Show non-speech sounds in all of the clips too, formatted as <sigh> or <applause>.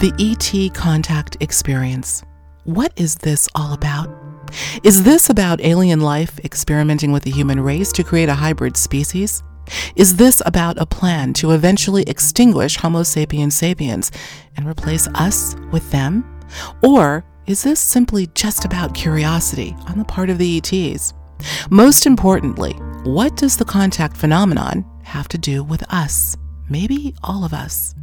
The ET contact experience. What is this all about? Is this about alien life experimenting with the human race to create a hybrid species? Is this about a plan to eventually extinguish Homo sapiens sapiens and replace us with them? Or is this simply just about curiosity on the part of the ETs? Most importantly, what does the contact phenomenon have to do with us? Maybe all of us.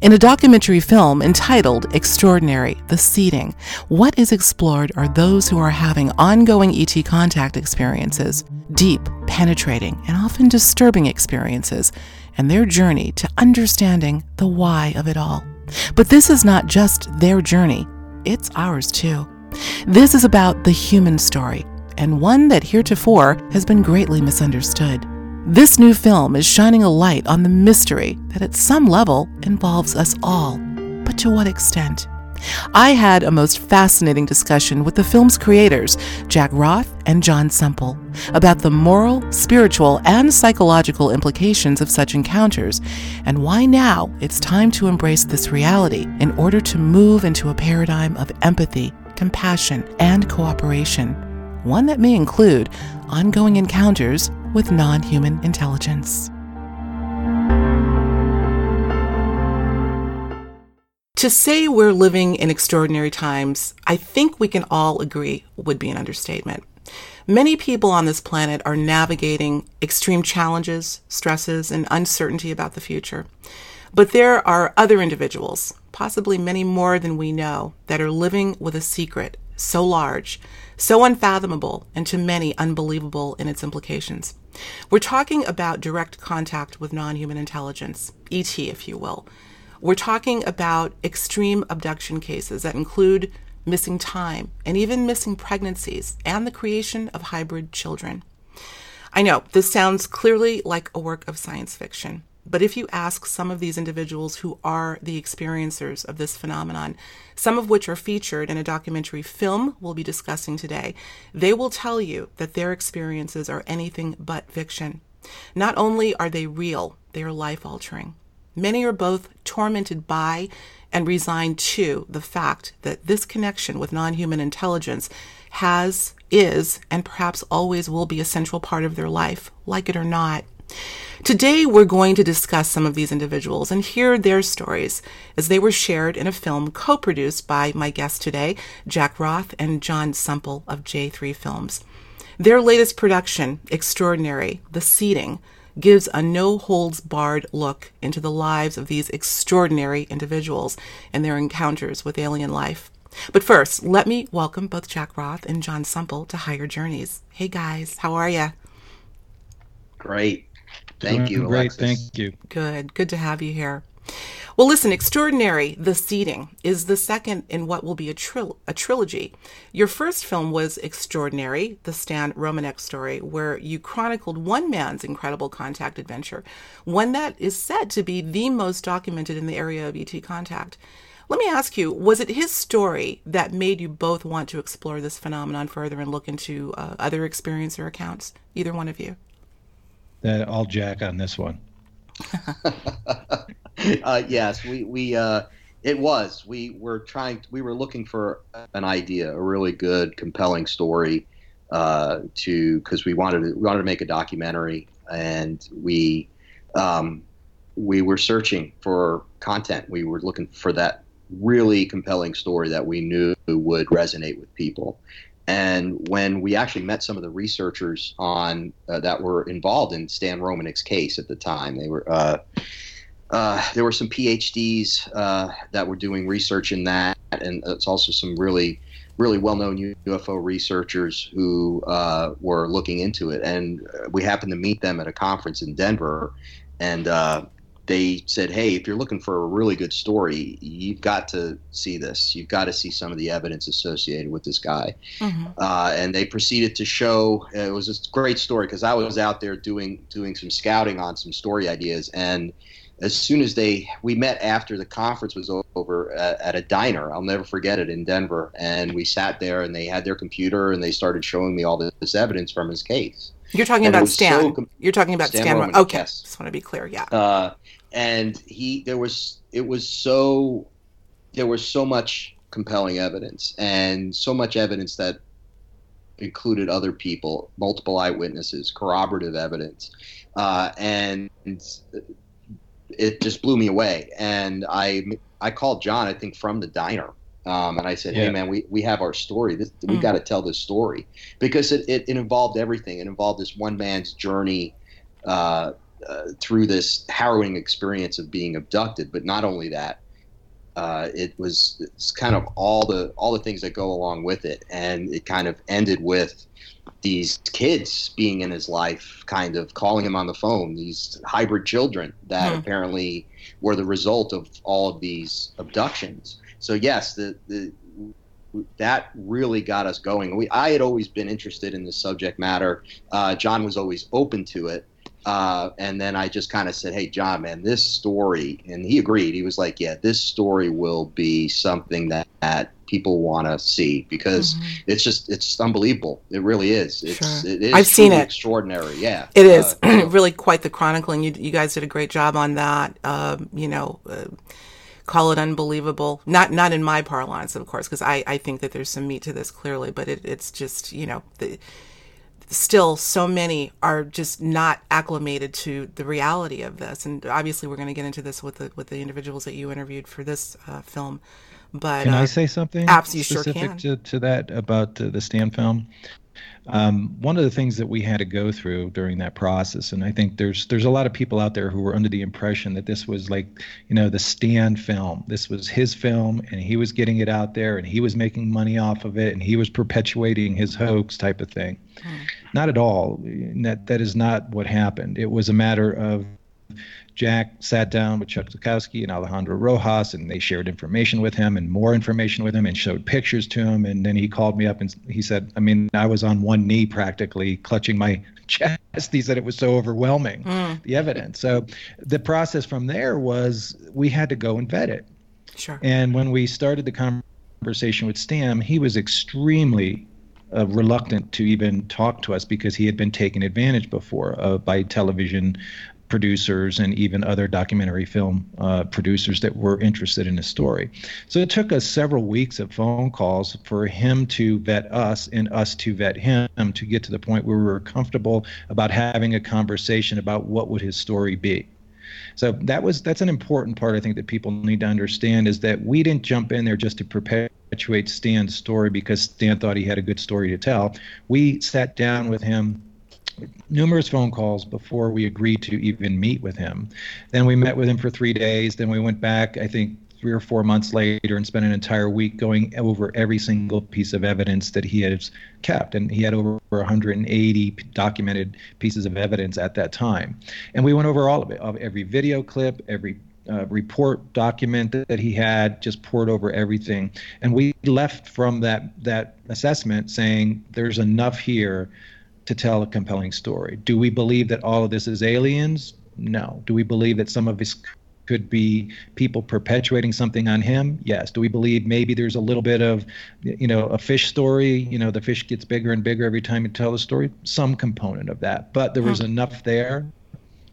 In a documentary film entitled Extraordinary The Seeding, what is explored are those who are having ongoing ET contact experiences, deep, penetrating, and often disturbing experiences, and their journey to understanding the why of it all. But this is not just their journey, it's ours too. This is about the human story, and one that heretofore has been greatly misunderstood. This new film is shining a light on the mystery that at some level involves us all. But to what extent? I had a most fascinating discussion with the film's creators, Jack Roth and John Semple, about the moral, spiritual, and psychological implications of such encounters, and why now it's time to embrace this reality in order to move into a paradigm of empathy, compassion, and cooperation. One that may include ongoing encounters with non human intelligence. To say we're living in extraordinary times, I think we can all agree would be an understatement. Many people on this planet are navigating extreme challenges, stresses, and uncertainty about the future. But there are other individuals, possibly many more than we know, that are living with a secret so large, so unfathomable, and to many unbelievable in its implications. We're talking about direct contact with non human intelligence, ET, if you will. We're talking about extreme abduction cases that include missing time and even missing pregnancies and the creation of hybrid children. I know this sounds clearly like a work of science fiction, but if you ask some of these individuals who are the experiencers of this phenomenon, some of which are featured in a documentary film we'll be discussing today, they will tell you that their experiences are anything but fiction. Not only are they real, they are life altering. Many are both tormented by and resigned to the fact that this connection with non human intelligence has, is, and perhaps always will be a central part of their life, like it or not. Today, we're going to discuss some of these individuals and hear their stories as they were shared in a film co produced by my guests today, Jack Roth and John Semple of J3 Films. Their latest production, Extraordinary The Seeding, gives a no holds barred look into the lives of these extraordinary individuals and their encounters with alien life. But first, let me welcome both Jack Roth and John Semple to Higher Journeys. Hey guys, how are you? Great. Thank Doing you. Great. Alexis. Thank you. Good. Good to have you here. Well, listen, Extraordinary, The Seeding, is the second in what will be a, tril- a trilogy. Your first film was Extraordinary, the Stan Romanek story, where you chronicled one man's incredible contact adventure, one that is said to be the most documented in the area of ET contact. Let me ask you, was it his story that made you both want to explore this phenomenon further and look into uh, other experiencer accounts? Either one of you? Uh, I'll jack on this one. <laughs> uh, yes, we we uh, it was. We were trying. We were looking for an idea, a really good, compelling story uh, to because we wanted to, we wanted to make a documentary, and we um, we were searching for content. We were looking for that really compelling story that we knew would resonate with people. And when we actually met some of the researchers on uh, that were involved in Stan Romanek's case at the time, they were uh, uh, there were some PhDs uh, that were doing research in that, and it's also some really really well-known UFO researchers who uh, were looking into it. And we happened to meet them at a conference in Denver, and uh, they said, "Hey, if you're looking for a really good story, you've got to see this. You've got to see some of the evidence associated with this guy." Mm-hmm. Uh, and they proceeded to show. It was a great story because I was out there doing doing some scouting on some story ideas, and as soon as they we met after the conference was over at, at, a diner i'll never forget it in denver. And we sat there and they had their computer and they started showing me all this evidence from his case. You're talking and about stan so com- you're talking about stan, stan Roman. okay. yes. just want to be clear yeah. Uh, and he there was it was so there was so much compelling evidence and so much evidence that included other people multiple eyewitnesses corroborative evidence. Uh, and it just blew me away. And I I called John, I think from the diner, um, and I said, yeah. "Hey man, we, we have our story. This, we mm. got to tell this story because it, it, it, involved everything. It involved this one man's journey uh, uh, through this harrowing experience of being abducted. But not only that, uh, it was it's kind of all the all the things that go along with it, and it kind of ended with these kids being in his life, kind of calling him on the phone, these hybrid children that hmm. apparently were the result of all of these abductions. So yes, the, the that really got us going. We I had always been interested in this subject matter. Uh, John was always open to it. Uh, and then I just kind of said, "Hey, John, man, this story," and he agreed. He was like, "Yeah, this story will be something that, that people want to see because mm-hmm. it's just it's unbelievable. It really is. It's sure. it is I've seen it. Extraordinary. Yeah, it is uh, <clears throat> really quite the chronicling. You you guys did a great job on that. Um, you know. Uh, call it unbelievable. Not not in my parlance, of course, because I, I think that there's some meat to this clearly, but it, it's just you know the, still so many are just not acclimated to the reality of this and obviously we're going to get into this with the with the individuals that you interviewed for this uh, film but can uh, I say something absolutely specific sure to, to that about uh, the Stan film? Um, one of the things that we had to go through during that process, and I think there's there's a lot of people out there who were under the impression that this was like, you know, the Stan film. This was his film, and he was getting it out there, and he was making money off of it, and he was perpetuating his hoax type of thing. Hmm. Not at all. That that is not what happened. It was a matter of Jack sat down with Chuck Zukowski and Alejandro Rojas, and they shared information with him and more information with him and showed pictures to him. And then he called me up and he said, I mean, I was on one knee practically clutching my <laughs> chest. He said it was so overwhelming, mm. the evidence. So the process from there was we had to go and vet it. Sure. And when we started the conversation with Stan, he was extremely uh, reluctant to even talk to us because he had been taken advantage before uh, by television producers and even other documentary film uh, producers that were interested in his story. So it took us several weeks of phone calls for him to vet us and us to vet him to get to the point where we were comfortable about having a conversation about what would his story be. So that was that's an important part I think that people need to understand is that we didn't jump in there just to perpetuate Stan's story because Stan thought he had a good story to tell. We sat down with him numerous phone calls before we agreed to even meet with him. Then we met with him for three days. Then we went back, I think, three or four months later and spent an entire week going over every single piece of evidence that he has kept. And he had over 180 documented pieces of evidence at that time. And we went over all of it, of every video clip, every uh, report document that, that he had, just pored over everything. And we left from that that assessment saying there's enough here to tell a compelling story. Do we believe that all of this is aliens? No. Do we believe that some of this could be people perpetuating something on him? Yes. Do we believe maybe there's a little bit of, you know, a fish story? You know, the fish gets bigger and bigger every time you tell the story. Some component of that, but there was enough there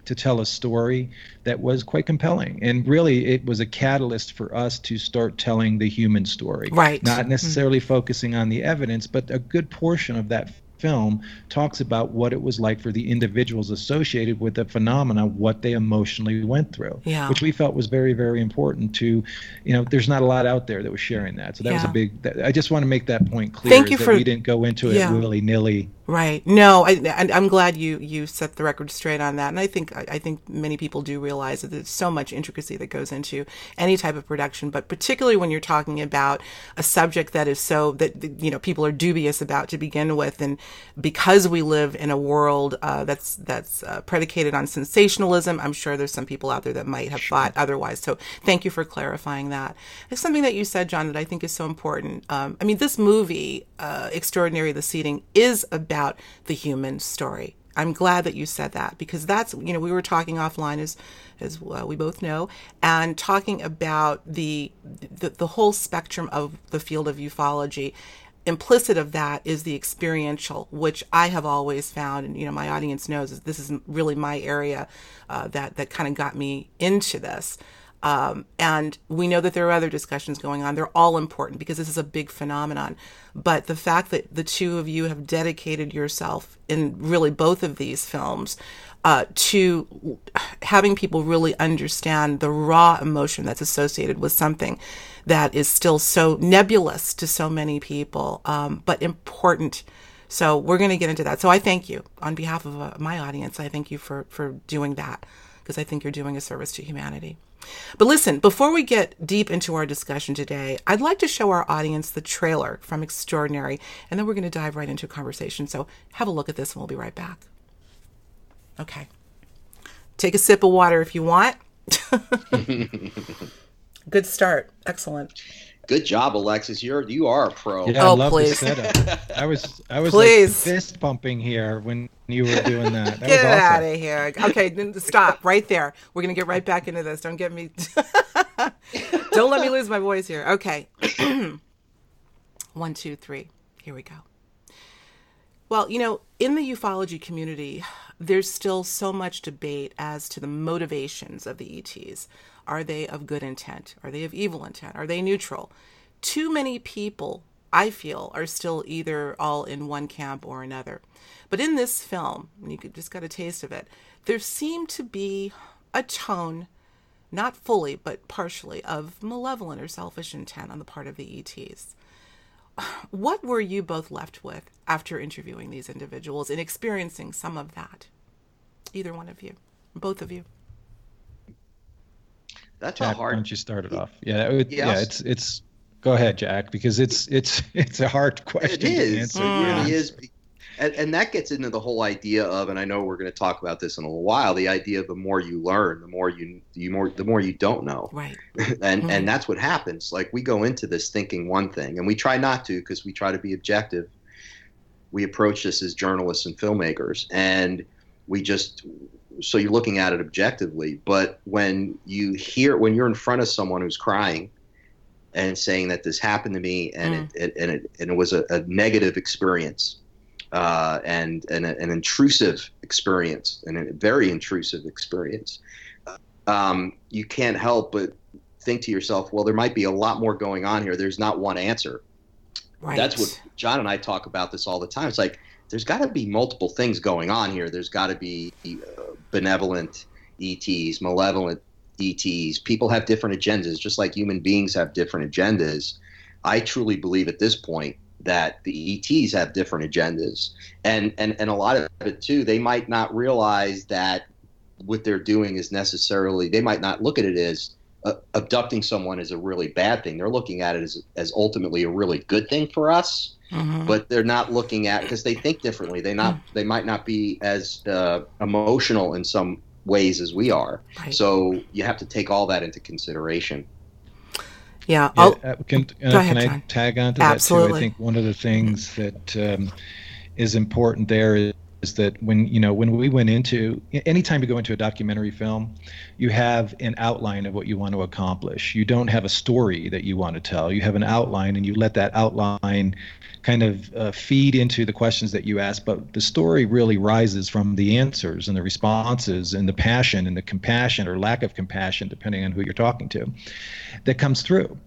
to tell a story that was quite compelling. And really, it was a catalyst for us to start telling the human story. Right. Not necessarily mm-hmm. focusing on the evidence, but a good portion of that film talks about what it was like for the individuals associated with the phenomena, what they emotionally went through, yeah. which we felt was very, very important to, you know, there's not a lot out there that was sharing that. So that yeah. was a big, that, I just want to make that point clear. Thank you for, we didn't go into it willy nilly Right. No, I, am glad you you set the record straight on that, and I think I think many people do realize that there's so much intricacy that goes into any type of production, but particularly when you're talking about a subject that is so that you know people are dubious about to begin with, and because we live in a world uh, that's that's uh, predicated on sensationalism, I'm sure there's some people out there that might have sure. thought otherwise. So thank you for clarifying that. It's something that you said, John, that I think is so important. Um, I mean, this movie, uh, Extraordinary the Seeding, is about about the human story. I'm glad that you said that because that's you know we were talking offline as as uh, we both know and talking about the, the the whole spectrum of the field of ufology implicit of that is the experiential, which I have always found, and you know, my audience knows is this is really my area uh, that that kind of got me into this. Um, and we know that there are other discussions going on. They're all important because this is a big phenomenon. But the fact that the two of you have dedicated yourself in really both of these films uh, to having people really understand the raw emotion that's associated with something that is still so nebulous to so many people, um, but important. So we're going to get into that. So I thank you on behalf of uh, my audience. I thank you for for doing that because I think you're doing a service to humanity. But listen, before we get deep into our discussion today, I'd like to show our audience the trailer from Extraordinary, and then we're going to dive right into a conversation. So have a look at this, and we'll be right back. Okay. Take a sip of water if you want. <laughs> Good start. Excellent. Good job, Alexis. You're you are a pro. Yeah, Oh, I love please. the setup. I was I was Please. like fist pumping here when you were doing that. That Get was awesome. out of here. Okay, then stop right there. We're going to get right back into this. Don't get me. <laughs> Don't let me lose my voice here. Okay. <clears throat> One, two, three. Here we go. Well, you know, in the ufology community, there's still so much debate as to the motivations of the ETs. Are they of good intent? Are they of evil intent? Are they neutral? Too many people, I feel, are still either all in one camp or another. But in this film, you just got a taste of it, there seemed to be a tone, not fully, but partially, of malevolent or selfish intent on the part of the ETs. What were you both left with after interviewing these individuals and experiencing some of that? Either one of you, both of you. That's a Jack, why hard. don't you start it off? Yeah, it, Yeah, yeah, it's it's. Go ahead, Jack, because it's it's it's a hard <laughs> question It is. to It answer. really yeah. is. And, and that gets into the whole idea of, and I know we're going to talk about this in a little while. The idea of the more you learn, the more you you more the more you don't know, Right. <laughs> and Mhm. and that's what happens. Like we go into this thinking one thing, and we try not to because we try to be objective. We approach this as journalists and filmmakers, and we just so you're looking at it objectively. But when you hear when you're in front of someone who's crying and saying that this happened to me and Mm. it, it and it and it was a, a negative experience uh, and, and a, an intrusive experience and a very intrusive experience um, you can't help but think to yourself well there might be a lot more going on here there's not one answer Right. that's what John and I talk about this all the time. It's like there's got to be multiple things going on here. There's got to be uh, benevolent ETs, malevolent ETs. People have different agendas, just like human beings have different agendas. I truly believe at this point that the ETs have different agendas, and and and a lot of it too. They might not realize that what they're doing is necessarily. They might not look at it as uh, abducting someone is a really bad thing. They're looking at it as, as ultimately a really good thing for us, Mhm. but they're not looking at because they think differently. They not they might not be as uh, emotional in some ways as we are. Right. So you have to take all that into consideration. Yeah. Yeah, uh, can, uh, ahead, can I tag on to that too? Absolutely. I think one of the things that um, is important there is, is that when you know when we went into anytime you go into a documentary film, you have an outline of what you want to accomplish. You don't have a story that you want to tell. You have an outline, and you let that outline kind of uh, feed into the questions that you ask. But the story really rises from the answers and the responses and the passion and the compassion or lack of compassion, depending on who you're talking to, that comes through.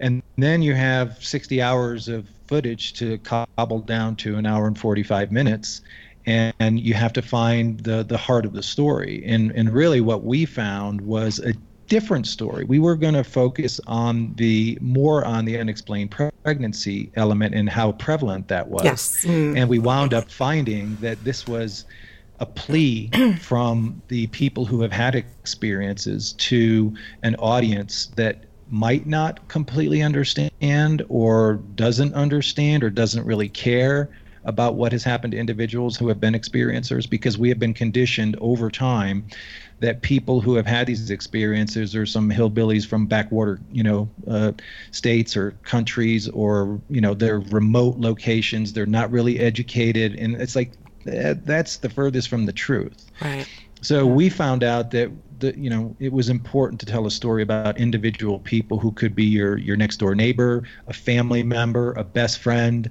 And then you have 60 hours of footage to cobble down to an hour and 45 minutes. And you have to find the, the heart of the story. And, and really, what we found was a different story. We were going to focus on the more on the unexplained pregnancy element and how prevalent that was. yes. Mm. And we wound up finding that this was a plea <clears throat> from the people who have had experiences to an audience that might not completely understand or doesn't understand or doesn't really care about what has happened to individuals who have been experiencers because we have been conditioned over time that people who have had these experiences are some hillbillies from backwater, you know, uh, states or countries, or you know, they're remote locations. They're not really educated, and it's like that's the furthest from the truth. Right. So we found out that the, you know it was important to tell a story about individual people who could be your your next door neighbor, a family member, a best friend,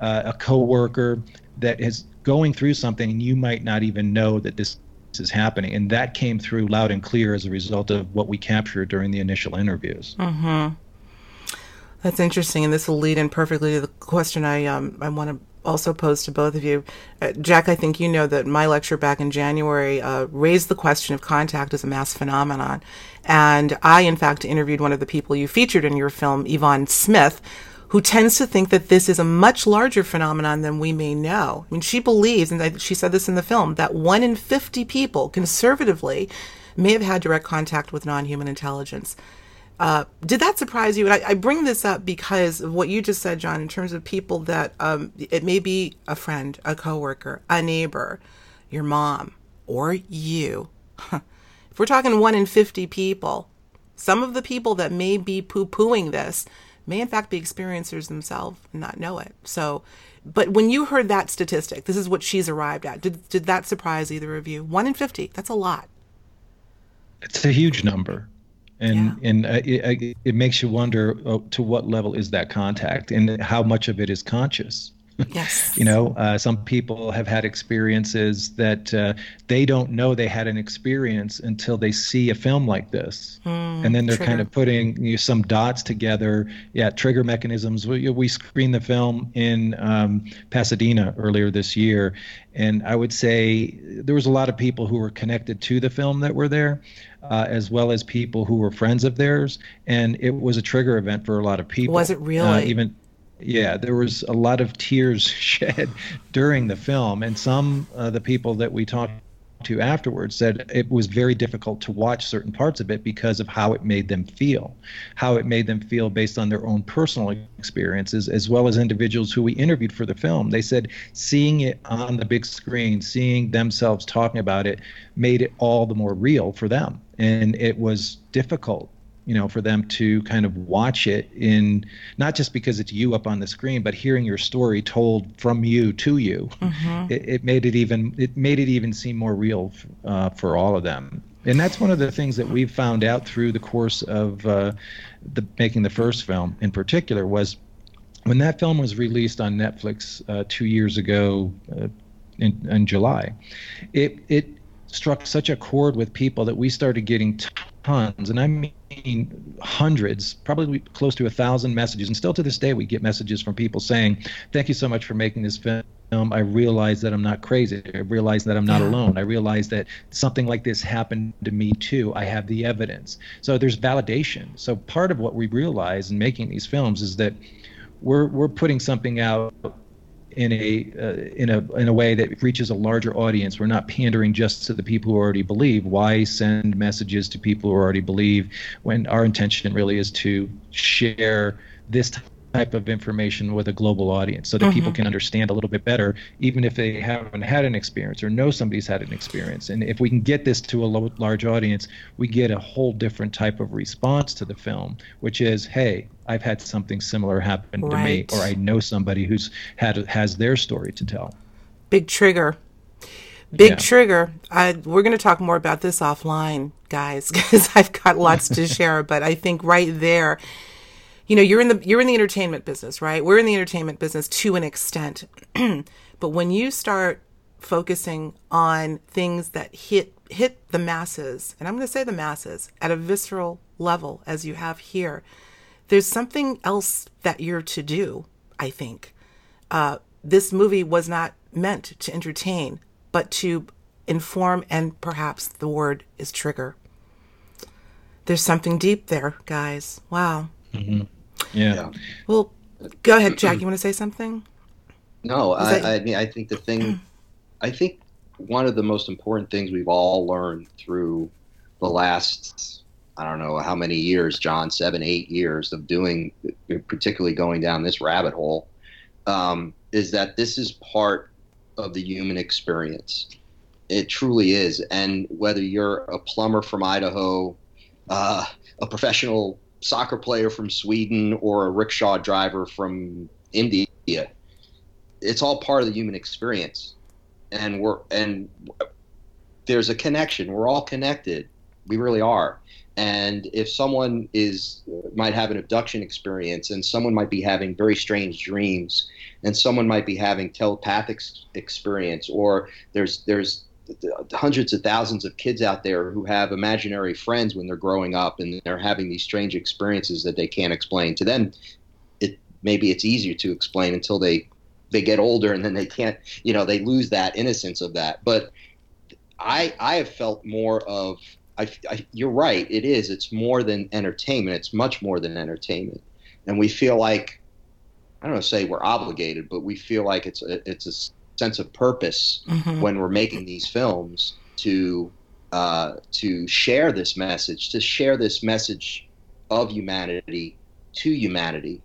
uh, a coworker that is going through something and you might not even know that this is happening and that came through loud and clear as a result of what we captured during the initial interviews. Mm-hmm. That's interesting, and this will lead in perfectly to the question I um, I want to also pose to both of you. Uh, Jack, I think you know that my lecture back in January uh, raised the question of contact as a mass phenomenon. And I, in fact, interviewed one of the people you featured in your film, Yvonne Smith, who tends to think that this is a much larger phenomenon than we may know. I mean, she believes, and she said this in the film, that one in 50 people, conservatively, may have had direct contact with non human intelligence. Uh, did that surprise you? And I, I, bring this up because of what you just said, John, in terms of people that um, it may be a friend, a coworker, a neighbor, your mom, or you. <laughs> if we're talking one in 50 people, some of the people that may be poo pooing this may in fact be experiencers themselves and not know it. So, but when you heard that statistic, this is what she's arrived at. Did, did that surprise either of you? One in 50, that's a lot. It's a huge number and yeah. and uh, it, it, makes you wonder uh, to what level is that contact and how much of it is conscious yes <laughs> you know uh, some people have had experiences that uh, they don't know they had an experience until they see a film like this mm, and then they're trigger. kind of putting you know, some dots together yeah trigger mechanisms we, we screened the film in um, pasadena earlier this year and i would say there was a lot of people who were connected to the film that were there uh, as well as people who were friends of theirs, and it was a trigger event for a lot of people. Was it really? Uh, even yeah, there was a lot of tears <laughs> shed during the film, and some uh, the people that we talked to afterwards said it was very difficult to watch certain parts of it because of how it made them feel, how it made them feel based on their own personal experiences, as well as individuals who we interviewed for the film. They said seeing it on the big screen, seeing themselves talking about it, made it all the more real for them. And it was difficult you know, for them to kind of watch it in not just because it's you up on the screen, but hearing your story told from you to you. Mm-hmm. It, it, made it even it made it even seem more real uh, for all of them. And that's one of the things that we've found out through the course of uh, the making the first film, in particular, was when that film was released on Netflix uh, two years ago uh, in, in July. It it struck such a chord with people that we started getting tons, and I mean hundreds, probably close to a thousand messages. And still to this day, we get messages from people saying, "Thank you so much for making this film." I realize that I'm not crazy. I realize that I'm not alone. I realize that something like this happened to me too. I have the evidence. So there's validation. So part of what we realize in making these films is that we're we're putting something out in a uh, in a in a way that reaches a larger audience. We're not pandering just to the people who already believe. Why send messages to people who already believe when our intention really is to share this type of information with a global audience so that mm-hmm. people can understand a little bit better even if they haven't had an experience or know somebody's had an experience and if we can get this to a large audience we get a whole different type of response to the film which is hey I've had something similar happen right. to me, or I know somebody who's had has their story to tell. Big trigger. Big yeah. trigger. I, we're going to talk more about this offline, guys, <laughs> because I've got lots to <laughs> share. But I think right there, you know, you're in the you're in the entertainment business, right? We're in the entertainment business to an extent, <clears throat> but when you start focusing on things that hit hit the masses, and I'm going to say the masses at a visceral level, as you have here, there's something else that you're to do, I think. Uh, this movie was not meant to entertain, but to inform, and perhaps the word is trigger. There's something deep there, guys. Wow. Mm-hmm. Yeah. yeah. Well, go ahead, Jack. <clears throat> You want to say something? No, I, that... I mean, I think the thing, I think one of the most important things we've all learned through the last I don't know how many years, John, seven, eight years of doing, particularly going down this rabbit hole, um, is that this is part of the human experience. It truly is. And whether you're a plumber from Idaho, uh, a professional soccer player from Sweden, or a rickshaw driver from India, it's all part of the human experience. and we're and there's a connection. We're all connected. We really are. And if someone is might have an abduction experience, and someone might be having very strange dreams, and someone might be having telepathic experience, or there's there's hundreds of thousands of kids out there who have imaginary friends when they're growing up, and they're having these strange experiences that they can't explain. To them, it maybe it's easier to explain until they they get older, and then they can't, you know, they lose that innocence of that. But I I have felt more of I, I, you're right. It is. It's more than entertainment. It's much more than entertainment, and we feel like I don't know, say we're obligated, but we feel like it's a, it's a sense of purpose mm-hmm. when we're making these films to uh, to share this message, to share this message of humanity to humanity,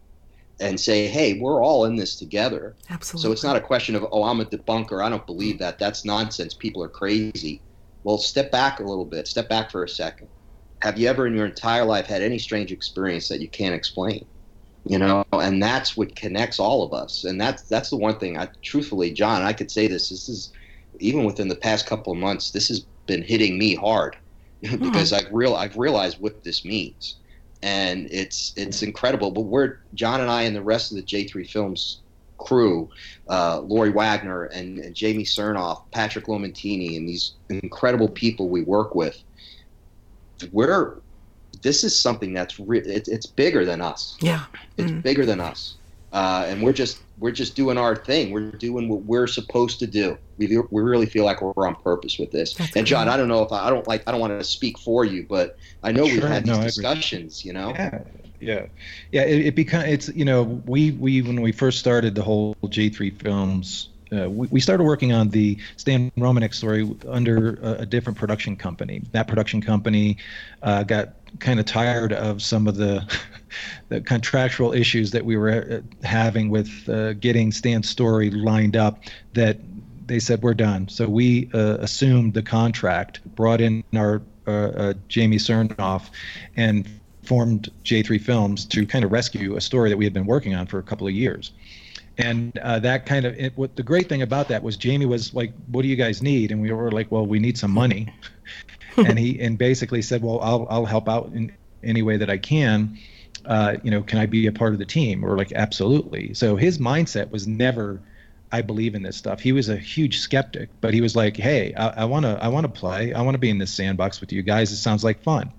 and say, hey, we're all in this together. Absolutely. So it's not a question of, oh, I'm a debunker. I don't believe that. That's nonsense. People are crazy. Well, step back a little bit. Step back for a second. Have you ever in your entire life had any strange experience that you can't explain? You know, and that's what connects all of us. And that's that's the one thing. I truthfully, John, I could say this. This is even within the past couple of months. This has been hitting me hard <laughs> because mm-hmm. I've real I've realized what this means, and it's it's incredible. But we're John and I and the rest of the J3 Films crew, uh, Lori Wagner and, and, Jamie Cernoff, Patrick Lomentini, and these incredible people we work with. We're this is something that's re- it's, it's bigger than us. Yeah, it's mm. bigger than us, uh, and we're just we're just doing our thing. We're doing what we're supposed to do. We we really feel like we're on purpose with this. That's and John, cool. I don't know if I, I, don't like I don't want to speak for you, but I know sure, we've had these no, discussions. You know. Yeah yeah yeah it, it become it's you know we we when we first started the whole j3 films uh, we, we started working on the Stan Romanek story under a, a different production company. That production company uh, got kind of tired of some of the, <laughs> the contractual issues that we were uh, having with uh, getting Stan's story lined up. That they said we're done. So we uh, assumed the contract, brought in our uh, Jamie Cernoff, and formed J3 Films to kind of rescue a story that we had been working on for a couple of years. And uh, that kind of it, what the great thing about that was Jamie was like, "What do you guys need?" And we were like, "Well, we need some money." <laughs> and he and basically said, "Well, I'll I'll help out in any way that I can." Uh, you know, can I be a part of the team? Or like, absolutely. So his mindset was never, I believe in this stuff. He was a huge skeptic, but he was like, hey, I want to, I want to play. I want to be in this sandbox with you guys. It sounds like fun.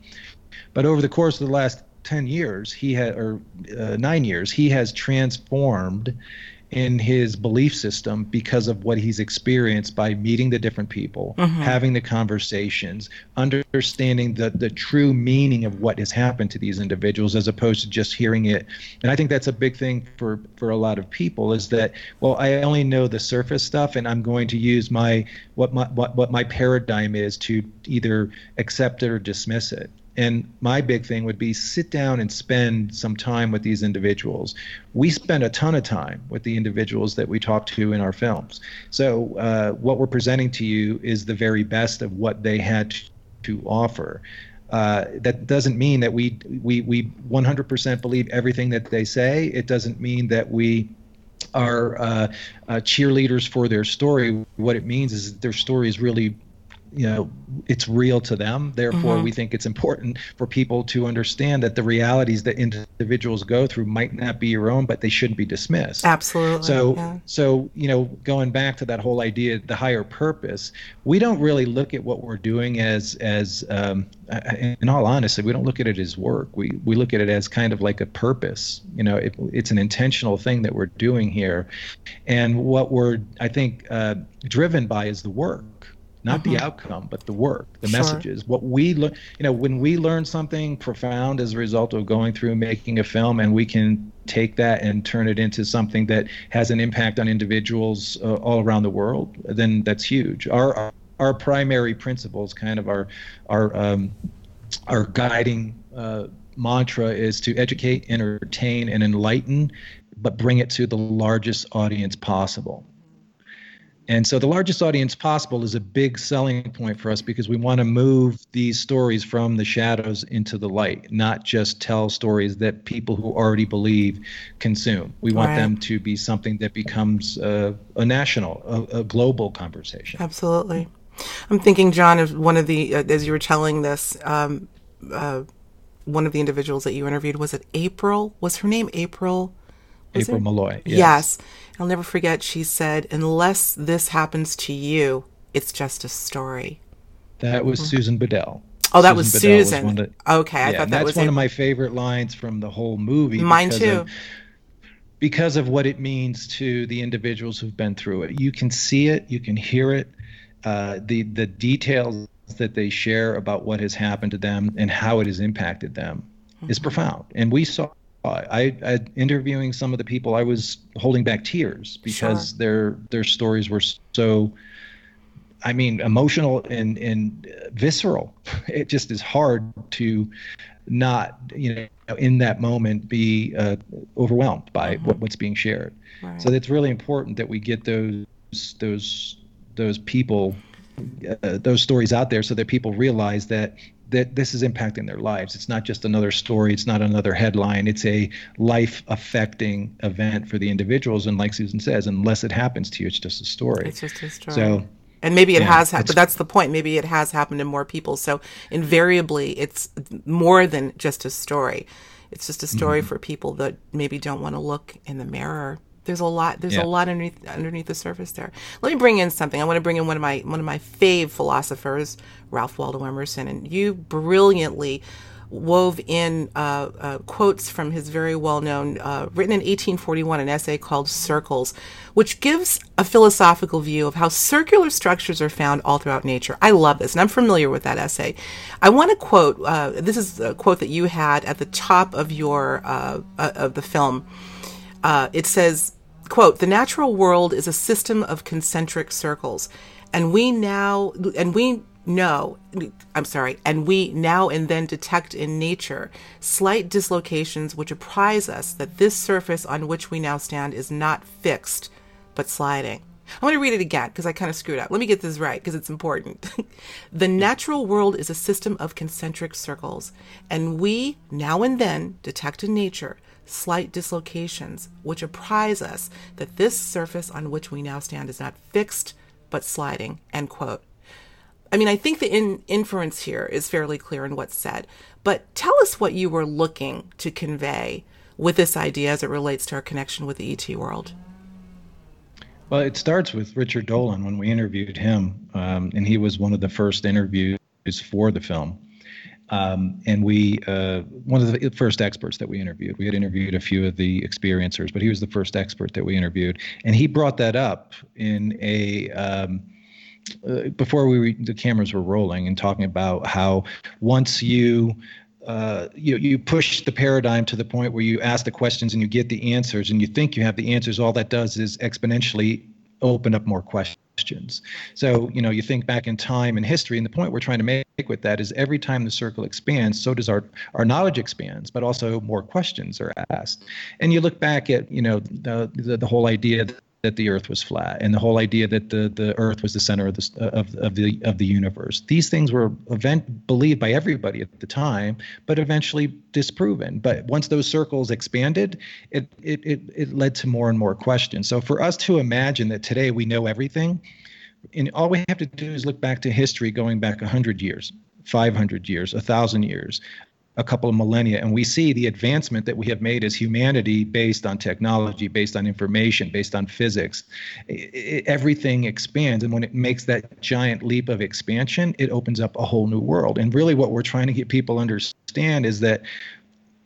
But over the course of the last 10 years, he had, or uh, nine years, he has transformed in his belief system because of what he's experienced by meeting the different people, mm-hmm. having the conversations, understanding the, the true meaning of what has happened to these individuals as opposed to just hearing it. And I think that's a big thing for, for a lot of people is that, well, I only know the surface stuff and I'm going to use my what my what, what my paradigm is to either accept it or dismiss it. And my big thing would be sit down and spend some time with these individuals. We spend a ton of time with the individuals that we talk to in our films. So, uh, what we're presenting to you is the very best of what they had to offer. Uh, that doesn't mean that we we we 100% believe everything that they say. It doesn't mean that we are uh, uh, cheerleaders for their story. What it means is their story is really you know it's real to them. Therefore mm-hmm. we think it's important for people to understand that the realities that individuals go through might not be your own but they shouldn't be dismissed. Absolutely so yeah. so you know going back to that whole idea the higher purpose we don't really look at what we're doing as as um, in all honesty we don't look at it as work. We we look at it as kind of like a purpose. You know it, it's an intentional thing that we're doing here. And what we're i think uh, driven by is the work not the uh-huh. outcome but the work the sure. messages what we learn you know when we learn something profound as a result of going through making a film and we can take that and turn it into something that has an impact on individuals uh, all around the world then that's huge our, our our primary principles kind of our our um, our guiding uh, mantra is to educate entertain and enlighten but bring it to the largest audience possible And so the largest audience possible is a big selling point for us because we want to move these stories from the shadows into the light, not just tell stories that people who already believe consume. We want right. them to be something that becomes a, a national, a, a, global conversation. Absolutely. I'm thinking, John, of one of the, uh, as you were telling this, um, uh, one of the individuals that you interviewed, was it April? Was her name April? Was April it? Malloy. Yes. yes. I'll never forget, she said, unless this happens to you, it's just a story. That was mm-hmm. Susan Bedell. Oh, that Susan was Susan. Was okay, I yeah, thought that was one April. of my favorite lines from the whole movie. Mine too. Of, because of what it means to the individuals who've been through it. You can see it, you can hear it, uh, the the details that they share about what has happened to them and how it has impacted them mm-hmm. is profound. And we saw I, I interviewing some of the people I was holding back tears because sure. their their stories were so I mean emotional and and visceral. <laughs> It just is hard to not you know in that moment be uh, overwhelmed by mm-hmm. what, what's being shared. Right. So it's really important that we get those those those people uh, those stories out there so that people realize that that this is impacting their lives. It's not just another story. It's not another headline. It's a life affecting event for the individuals. And like Susan says, unless it happens to you, it's just a story. It's just a story. So, and maybe it yeah, has happened, but that's the point. Maybe it has happened to more people. So invariably, it's more than just a story. It's just a story mm-hmm. for people that maybe don't want to look in the mirror there's a lot. There's yeah. a lot underneath underneath the surface there. Let me bring in something. I want to bring in one of my one of my fave philosophers, Ralph Waldo Emerson, and you brilliantly wove in uh, uh, quotes from his very well known, uh, written in 1841, an essay called Circles, which gives a philosophical view of how circular structures are found all throughout nature. I love this, and I'm familiar with that essay. I want to quote uh, this is a quote that you had at the top of your uh, uh, of the film. it says, quote, the natural world is a system of concentric circles. And we now, and we know, I'm sorry, and we now and then detect in nature slight dislocations which apprise us that this surface on which we now stand is not fixed, but sliding. I want to read it again because I kind of screwed up. Let me get this right because it's important. <laughs> the natural world is a system of concentric circles, and we now and then detect in nature slight dislocations, which apprise us that this surface on which we now stand is not fixed but sliding. End quote. I mean, I think the in- inference here is fairly clear in what's said, but tell us what you were looking to convey with this idea as it relates to our connection with the ET world. Well, it starts with Richard Dolan when we interviewed him, um, and he was one of the first interviews for the film. Um, and we, uh, one of the first experts that we interviewed, we had interviewed a few of the experiencers, but he was the first expert that we interviewed. And he brought that up in a, um, uh, before we re- the cameras were rolling and talking about how once you uh, you you push the paradigm to the point where you ask the questions and you get the answers and you think you have the answers. All that does is exponentially open up more questions questions. So, you know, you think back in time and history, and the point we're trying to make with that is every time the circle expands, so does our our knowledge expands, but also more questions are asked. And you look back at, you know, the the, the whole idea that the earth was flat and the whole idea that the, the earth was the center of the, of, of the of the universe. These things were event believed by everybody at the time but eventually disproven. But once those circles expanded it, it it it led to more and more questions. So for us to imagine that today we know everything and all we have to do is look back to history going back 100 years 500 years, 1,000 years a couple of millennia and we see the advancement that we have made as humanity based on technology based on information based on physics. It, it, everything expands and when it makes that giant leap of expansion it opens up a whole new world. And really what we're trying to get people understand is that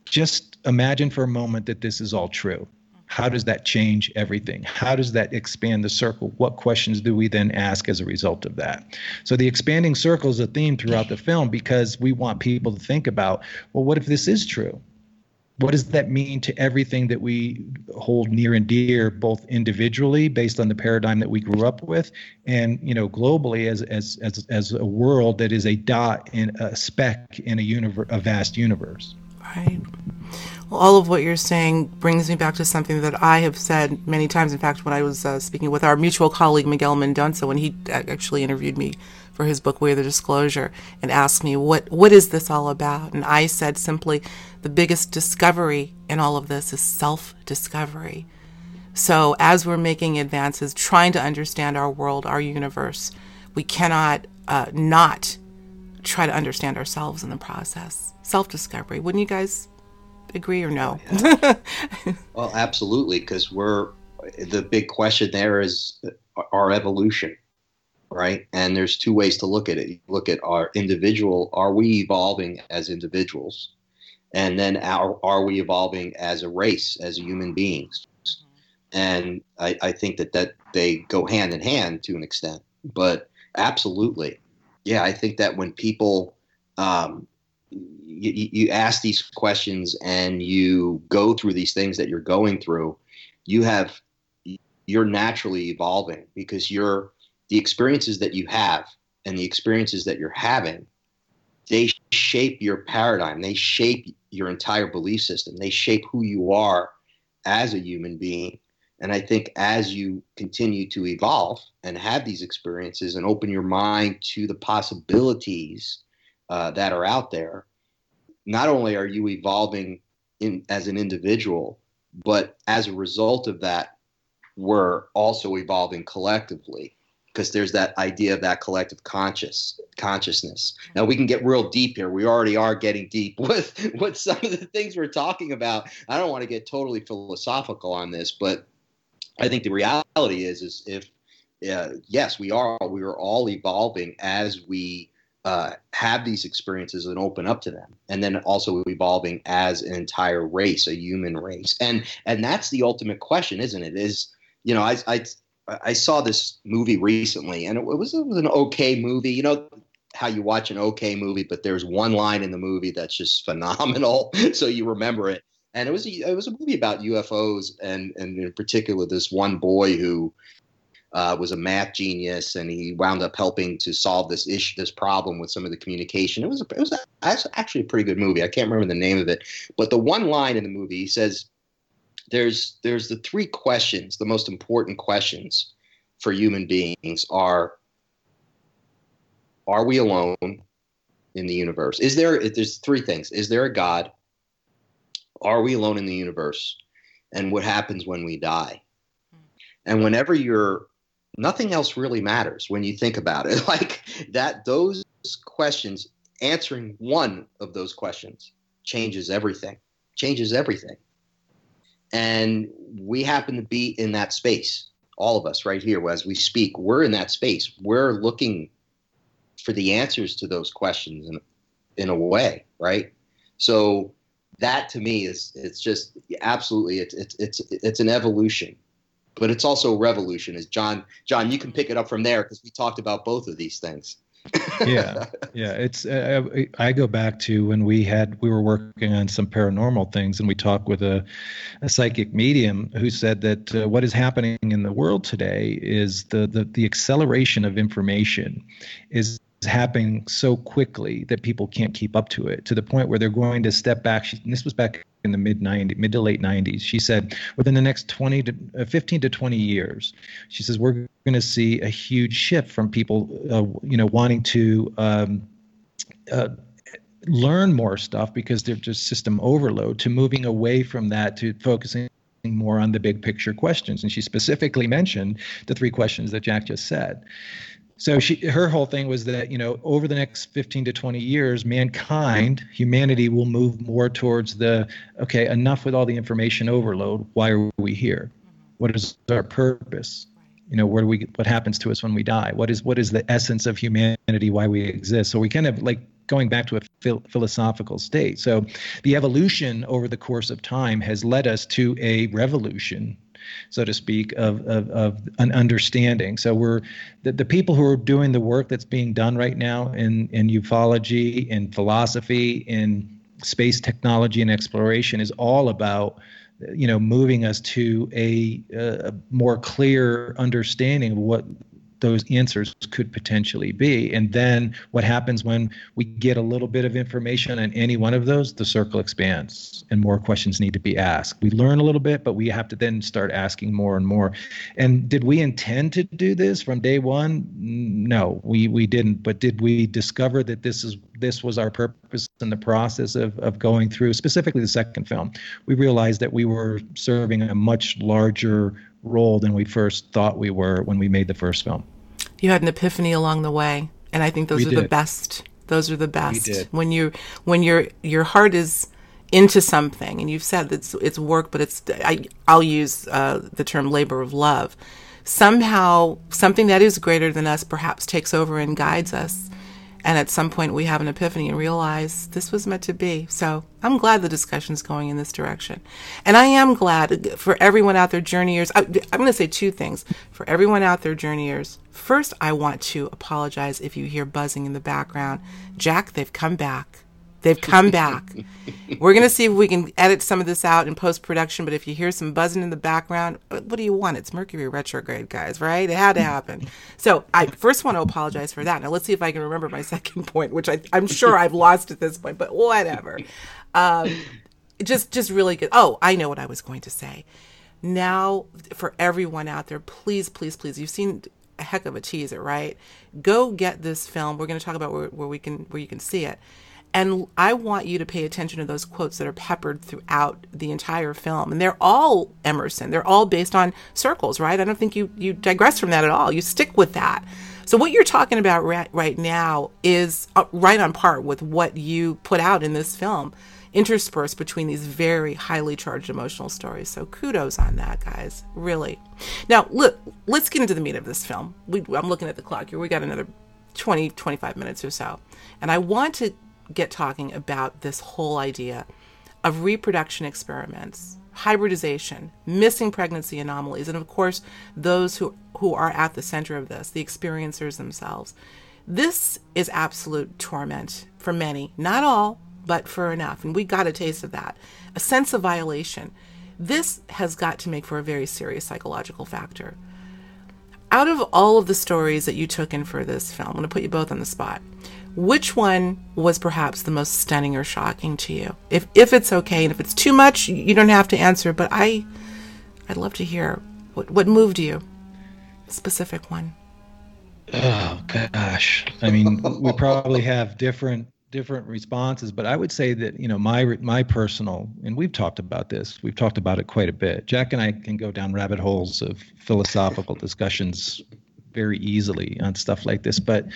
just imagine for a moment that this is all true how does that change everything? How does that expand the circle? What questions do we then ask as a result of that? So the expanding circle is a theme throughout the film because we want people to think about, well, what if this is true? What does that mean to everything that we hold near and dear, both individually based on the paradigm that we grew up with, and you know globally as as as as a world that is a dot in a speck in a universe, a vast universe. Right. Well, all of what you're saying brings me back to something that I have said many times. In fact, when I was uh, speaking with our mutual colleague Miguel Mendonça, when he actually interviewed me for his book of the Disclosure, and asked me what what is this all about, and I said simply, the biggest discovery in all of this is self-discovery. So as we're making advances, trying to understand our world, our universe, we cannot uh, not try to understand ourselves in the process. Self-discovery. Wouldn't you guys agree or no? Yeah. <laughs> well, absolutely, because we're the big question there is our evolution, right? And there's two ways to look at it. You look at our individual, are we evolving as individuals? And then are, are we evolving as a race, as human beings? And I, I think that, that they go hand in hand to an extent. But absolutely, yeah, I think that when people um, you, you ask these questions and you go through these things that you're going through, you have you're naturally evolving because you're the experiences that you have and the experiences that you're having they shape your paradigm. They shape your entire belief system. They shape who you are as a human being. And i think as you continue to evolve and have these experiences and open your mind to the possibilities uh, that are out there not only are you evolving in as an individual, but as a result of that, we're also evolving collectively because there's that idea of that collective conscious consciousness. Now we can get real deep here. We already are getting deep <laughs> with with some of the things we're talking about. I don't want to get totally philosophical on this, but I think the reality is is if uh, yes, we are we are all evolving as we uh, have these experiences and open up to them and then also evolving as an entire race a human race. And and that's the ultimate question isn't it? Is you know i i, I saw this movie recently and it was, it was an okay movie. You know how you watch an okay movie but there's one line in the movie that's just phenomenal <laughs> so you remember it. And it was a, it was a movie about UFOs and and in particular this one boy who uh, was a math genius, and he wound up helping to solve this issue, this problem with some of the communication. It was a, it was, a, actually a pretty good movie. I can't remember the name of it, but the one line in the movie he says, "There's there's the three questions, the most important questions for human beings are: Are we alone in the universe? Is there? There's three things. Is there a God? Are we alone in the universe? And what happens when we die?" And whenever you're nothing else really matters when you think about it. <laughs> Like that, those questions, answering one of those questions changes everything, changes everything. And we happen to be in that space, all of us right here as we speak. We're in that space. We're looking for the answers to those questions in, in a way, right? So that to me is it's just absolutely it's it's it's it's an evolution but it's also a revolution. Is John? John, you can pick it up from there because we talked about both of these things. <laughs> yeah, yeah. It's uh, I go back to when we had we were working on some paranormal things, and we talked with a, a psychic medium who said that uh, what is happening in the world today is the, the the acceleration of information is happening so quickly that people can't keep up to it to the point where they're going to step back. She, this was back in the mid 90s, mid to late 90s. She said within the next 20 to uh, 15 to 20 years, she says we're going to see a huge shift from people, uh, you know, wanting to um, uh, learn more stuff because they're just system overload to moving away from that to focusing more on the big picture questions. And she specifically mentioned the three questions that Jack just said so she her whole thing was that you know over the next 15 to 20 years mankind humanity will move more towards the okay enough with all the information overload. Why are we here? What is our purpose? You know where do we what happens to us when we die? What is what is the essence of humanity? Why we exist? So we kind of like going back to a phil- philosophical state. So the evolution over the course of time has led us to a revolution so to speak, of, of, of an understanding. So we're the, the people who are doing the work that's being done right now in, in ufology, in philosophy, in space technology and exploration is all about you know moving us to a, a more clear understanding of what those answers could potentially be. And then what happens when we get a little bit of information on any one of those? The circle expands and more questions need to be asked. We learn a little bit, but we have to then start asking more and more. And did we intend to do this from day one? No, we, we didn't. But did we discover that this is this was our purpose in the process of, of going through specifically the second film? We realized that we were serving a much larger role than we first thought we were when we made the first film. You had an epiphany along the way, and I think those we are did. the best. Those are the best. When you when your your heart is into something, and you've said that it's, it's work, but it's I, I'll use uh, the term labor of love. Somehow, something that is greater than us perhaps takes over and guides us and at some point, we have an epiphany and realize this was meant to be. So I'm glad the discussion's going in this direction. And I am glad for everyone out there, journeyers. I, I'm going to say two things. For everyone out there, journeyers, first, I want to apologize if you hear buzzing in the background. Jack, they've come back. They've come back. We're going to see if we can edit some of this out in post production. But if you hear some buzzing in the background, what do you want? It's Mercury retrograde, guys, right? It had to happen. So I first want to apologize for that. Now let's see if I can remember my <laughs> second point, which I, am sure I've lost at this point, but whatever. Um, just, just really good. Oh, I know what I was going to say. Now, for everyone out there, please, please, please, you've seen a heck of a teaser, right? Go get this film. We're going to talk about where, where we can, where you can see it and I want you to pay attention to those quotes that are peppered throughout the entire film. And they're all Emerson. They're all based on circles, right? I don't think you, you digress from that at all. You stick with that. So what you're talking about right, right now is uh, right on par with what you put out in this film, interspersed between these very highly charged emotional stories. So kudos on that, guys. Really. Now, look, let's get into the meat of this film. We, I'm looking at the clock here. We got another 20, 25 minutes or so. And I want to get talking about this whole idea of reproduction experiments, hybridization, missing pregnancy anomalies, and of course, those who, who are at the center of this, the experiencers themselves. This is absolute torment for many, not all, but for enough. And we got a taste of that. A sense of violation. This has got to make for a very serious psychological factor. Out of all of the stories that you took in for this film, I'm going to put you both on the spot. Which one was perhaps the most stunning or shocking to you? If if it's okay, and if it's too much, you don't have to answer. But I, I'd love to hear what what moved you. Specific one. Oh gosh, I mean, we probably have different different responses, but I would say that you know my my personal, and we've talked about this. We've talked about it quite a bit. Jack and I can go down rabbit holes of philosophical discussions very easily on stuff like this. But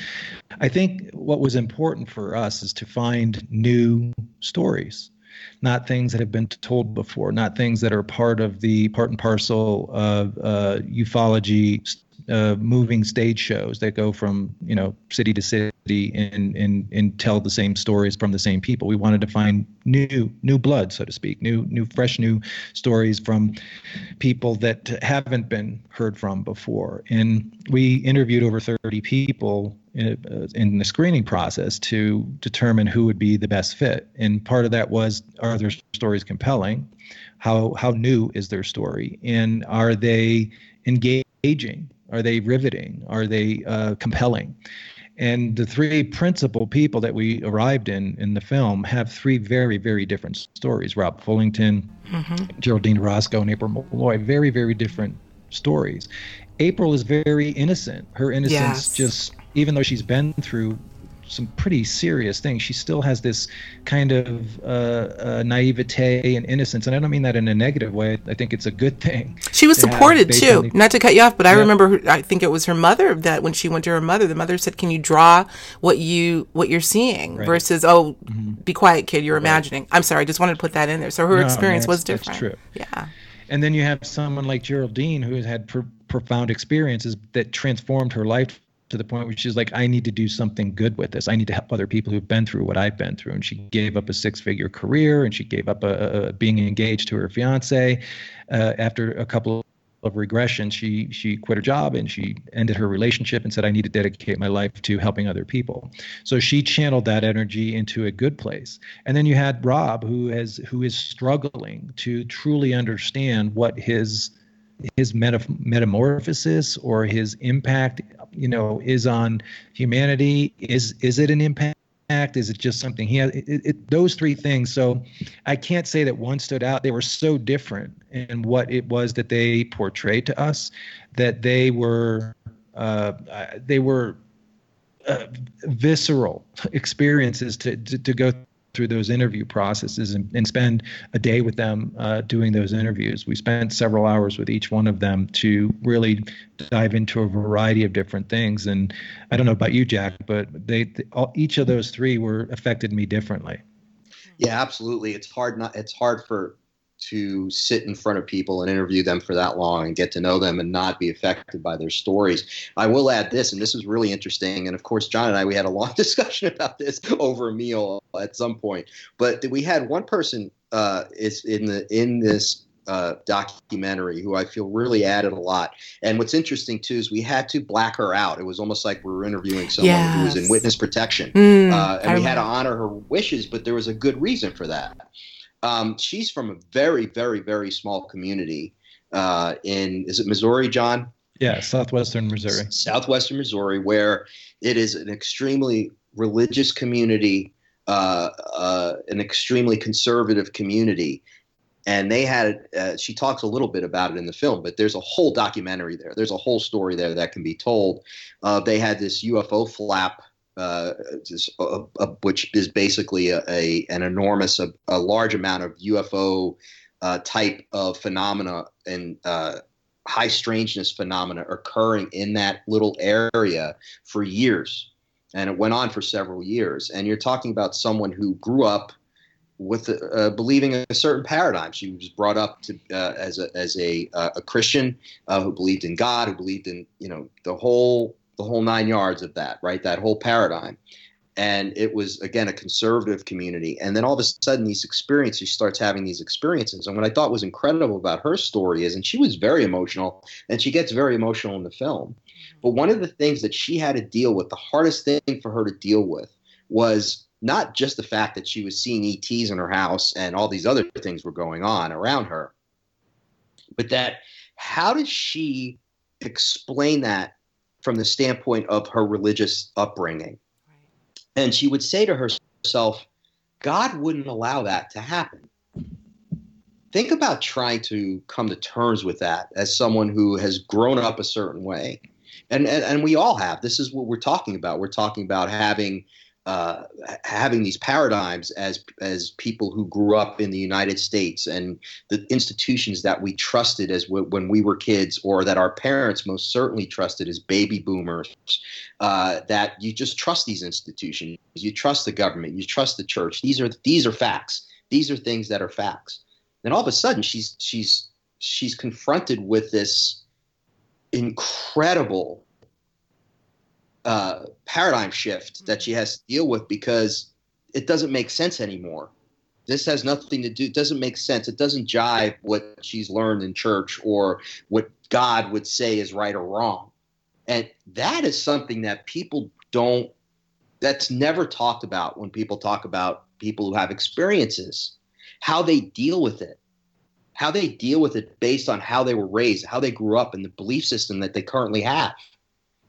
I think what was important for us is to find new stories, not things that have been told before, not things that are part of the part and parcel of uh, ufology uh, moving stage shows that go from you know city to city and, and and tell the same stories from the same people. We wanted to find new new blood, so to speak, new new fresh new stories from people that haven't been heard from before. And we interviewed over 30 people in, uh, in the screening process to determine who would be the best fit. And part of that was are their stories compelling? How how new is their story? And are they engaging? Are they riveting? Are they uh, compelling? And the three principal people that we arrived in in the film have three very, very different stories. Rob Fullington, mm-hmm. Geraldine Roscoe, and April Molloy, very, very different stories. April is very innocent. Her innocence yes. just, even though she's been through some pretty serious things. She still has this kind of uh, uh, naivete and innocence, and I don't mean that in a negative way. I think it's a good thing. She was to supported too. The, Not to cut you off, but I remember. Her, I think it was her mother that when she went to her mother, the mother said, "Can you draw what you what you're seeing?" Right. Versus, "Oh, mm-hmm. be quiet, kid. You're imagining." Right. I'm sorry. I just wanted to put that in there. So her no, experience was different. That's true. Yeah. And then you have someone like Geraldine who has had pr- profound experiences that transformed her life to the point where she's like, I need to do something good with this. I need to help other people who've been through what I've been through. And she gave up a six figure career and she gave up a, a being engaged to her fiance. Uh, after a couple of regressions, she she quit her job and she ended her relationship and said, I need to dedicate my life to helping other people. So she channeled that energy into a good place. And then you had Rob, who has who is struggling to truly understand what his his metamorphosis or his impact, you know, is on humanity? Is is it an impact? Is it just something he? It, it, those three things. So I can't say that one stood out. They were so different in what it was that they portrayed to us that they were uh, they were uh, visceral experiences to, to, to go through those interview processes and, and spend a day with them uh, doing those interviews. We spent several hours with each one of them to really dive into a variety of different things. And I don't know about you, Jack, but they, they all, each of those three were affected me differently. Yeah, absolutely. It's hard not. It's hard for to sit in front of people and interview them for that long and get to know them and not be affected by their stories. I will add this, and this was really interesting. And of course, John and I, we had a long <laughs> discussion about this over a meal at some point. But we had one person uh, is in the in this uh, documentary who I feel really added a lot. And what's interesting too is we had to black her out. It was almost like we were interviewing someone yes. who was in witness protection, mm, uh, and I we had to honor her wishes. But there was a good reason for that. Um, she's from a very, very, very small community uh, in is it Missouri, John? Yeah, southwestern Missouri. Southwestern Missouri, where it is an extremely religious community, uh, uh, an extremely conservative community. And they had, uh, she talks a little bit about it in the film, but there's a whole documentary there. There's a whole story there that can be told. Uh, they had this UFO flap uh, uh, uh, which is basically a, a an enormous, a, a, large amount of UFO uh, type of phenomena and uh, high strangeness phenomena occurring in that little area for years, and it went on for several years. And you're talking about someone who grew up with uh, believing a certain paradigm. She was brought up to uh, as a as a, uh, a Christian uh, who believed in God, who believed in you know the whole the whole nine yards of that, right? That whole paradigm. And it was, again, a conservative community. And then all of a sudden, these experiences, she starts having these experiences. And what I thought was incredible about her story is, and she was very emotional, and she gets very emotional in the film. But one of the things that she had to deal with, the hardest thing for her to deal with, was not just the fact that she was seeing ETs in her house and all these other things were going on around her, but that how does she explain that from the standpoint of her religious upbringing. Right. And she would say to herself, God wouldn't allow that to happen. Think about trying to come to terms with that as someone who has grown up a certain way. And, and, and we all have. This is what we're talking about. We're talking about having uh, having these paradigms as as people who grew up in the United States and the institutions that we trusted as w- when we were kids, or that our parents most certainly trusted as baby boomers, uh, that you just trust these institutions, you trust the government, you trust the church. These are these are facts. These are things that are facts. Then all of a sudden, she's she's she's confronted with this incredible uh, paradigm shift that she has to deal with because it doesn't make sense anymore. This has nothing to do. It doesn't make sense. It doesn't jive what she's learned in church or what God would say is right or wrong. And that is something that people don't. That's never talked about when people talk about people who have experiences, how they deal with it, how they deal with it based on how they were raised, how they grew up, and the belief system that they currently have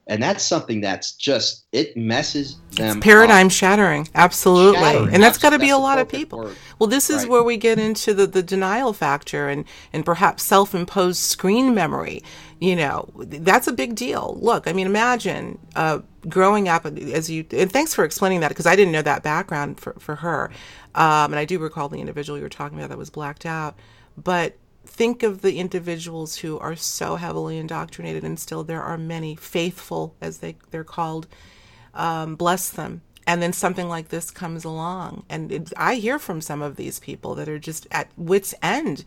and that's something that's just it messes them it's paradigm up. shattering absolutely shattering. and that's got to be a lot of people word. well this is right. where we get into the, the denial factor and and perhaps self-imposed screen memory you know that's a big deal look i mean imagine uh, growing up as you and thanks for explaining that because i didn't know that background for, for her um, and i do recall the individual you were talking about that was blacked out but think of the individuals who are so heavily indoctrinated and still there are many faithful as they they're called um, bless them. And then something like this comes along. And it, i hear from some of these people that are just at wits end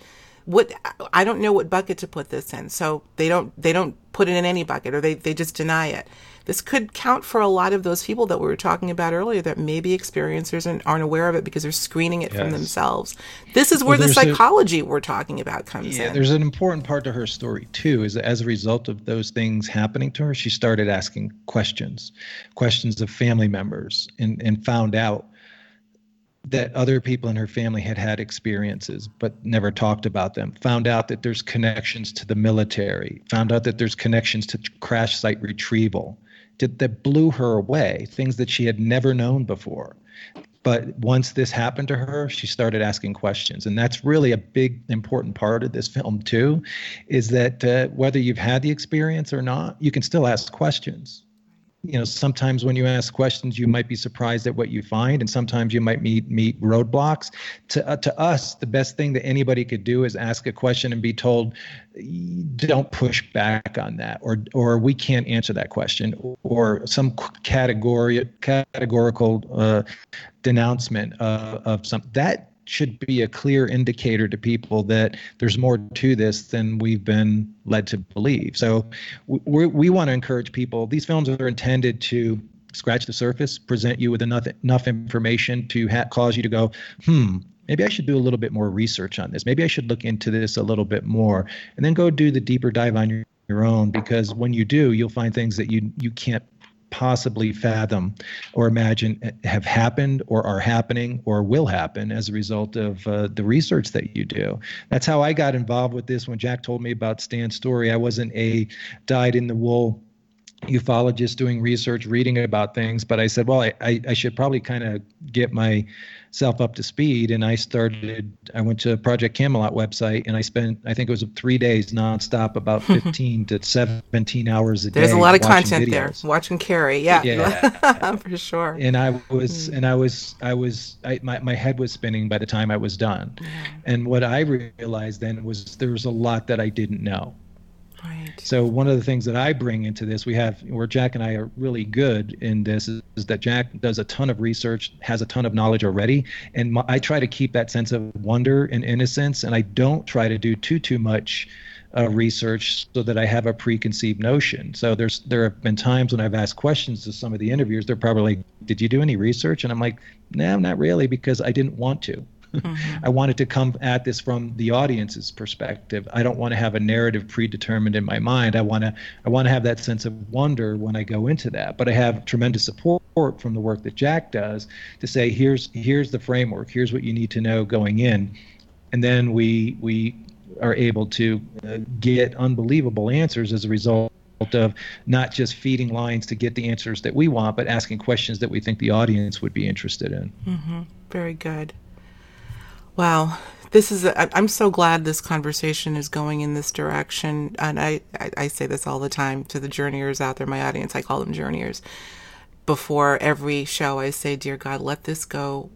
what i don't know what bucket to put this in so they don't they don't put it in any bucket or they, they just deny it this could count for a lot of those people that we were talking about earlier that maybe experiencers and aren't aware of it because they're screening it yes. from themselves. This is where well, the psychology a, we're talking about comes yeah, in. There's an important part to her story too, is that as a result of those things happening to her, she started asking questions, questions of family members, and, and found out that other people in her family had had experiences but never talked about them. Found out that there's connections to the military. Found out that there's connections to crash site retrieval. Did, that blew her away things that she had never known before. But once this happened to her she started asking questions. And that's really a big important part of this film too is that uh, whether you've had the experience or not you can still ask questions you know sometimes when you ask questions you might be surprised at what you find and sometimes you might meet meet roadblocks. To uh, to us the best thing that anybody could do is ask a question and be told don't push back on that or or we can't answer that question or some category categorical uh, denouncement of some that should be a clear indicator to people that there's more to this than we've been led to believe. So we, we want to encourage people. These films are intended to scratch the surface, present you with enough enough information to ha- cause you to go, hmm, maybe I should do a little bit more research on this. Maybe I should look into this a little bit more, and then go do the deeper dive on your, your own. Because when you do, you'll find things that you you can't possibly fathom or imagine have happened or are happening or will happen as a result of uh, the research that you do. That's how I got involved with this when Jack told me about Stan's story. I wasn't a dyed in the wool ufologist doing research, reading about things, but I said, well, I, I, I should probably kind of get my self up to speed and i started i went to project camelot website and i spent i think it was three days nonstop about <laughs> 15 to 17 hours a day there's a lot of content videos. there watching Kerry yeah. Yeah. <laughs> For sure. And i was mm. and i was i was I, my, my head was spinning by the time i was done. And what i realized then was there was a lot that i didn't know Right. So one of the things that I bring into this, we have where Jack and I are really good in this, is, is that Jack does a ton of research, has a ton of knowledge already, and my, I try to keep that sense of wonder and innocence, and I don't try to do too too much. Uh, research so that I have a preconceived notion. So there's there have been times when I've asked questions to some of the interviewers. They're probably like, "Did you do any research?" And I'm like, "No, not really, because I didn't want to." Mm-hmm. I wanted to come at this from the audience's perspective. I don't want to have a narrative predetermined in my mind. I want to I want to have that sense of wonder when I go into that. But I have tremendous support from the work that Jack does to say here's here's the framework. Here's what you need to know going in, and then we we are able to uh, get unbelievable answers as a result of not just feeding lines to get the answers that we want, but asking questions that we think the audience would be interested in. Mm-hmm. Very good. Wow. This is, i am so glad this conversation is going in this direction. And I, I, I say this all the time to the journeyers out there, my audience, I call them journeyers. Before every show, I say, Dear God, let this go,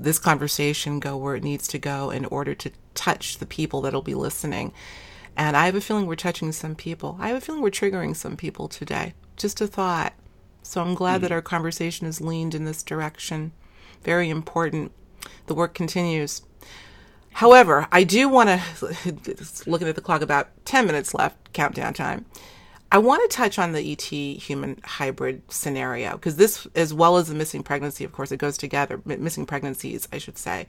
this conversation go where it needs to go in order to touch the people that'll be listening. And I have a feeling we're touching some people. I have a feeling we're triggering some people today. Just a thought. So I'm glad mm-hmm. that our conversation has leaned in this direction. Very important. The work continues. However, I do want to, <laughs> looking at the clock, about 10 minutes left, countdown time. I want to touch on the ET human hybrid scenario because this, as well as the missing pregnancy, of course, it goes together, missing pregnancies, I should say,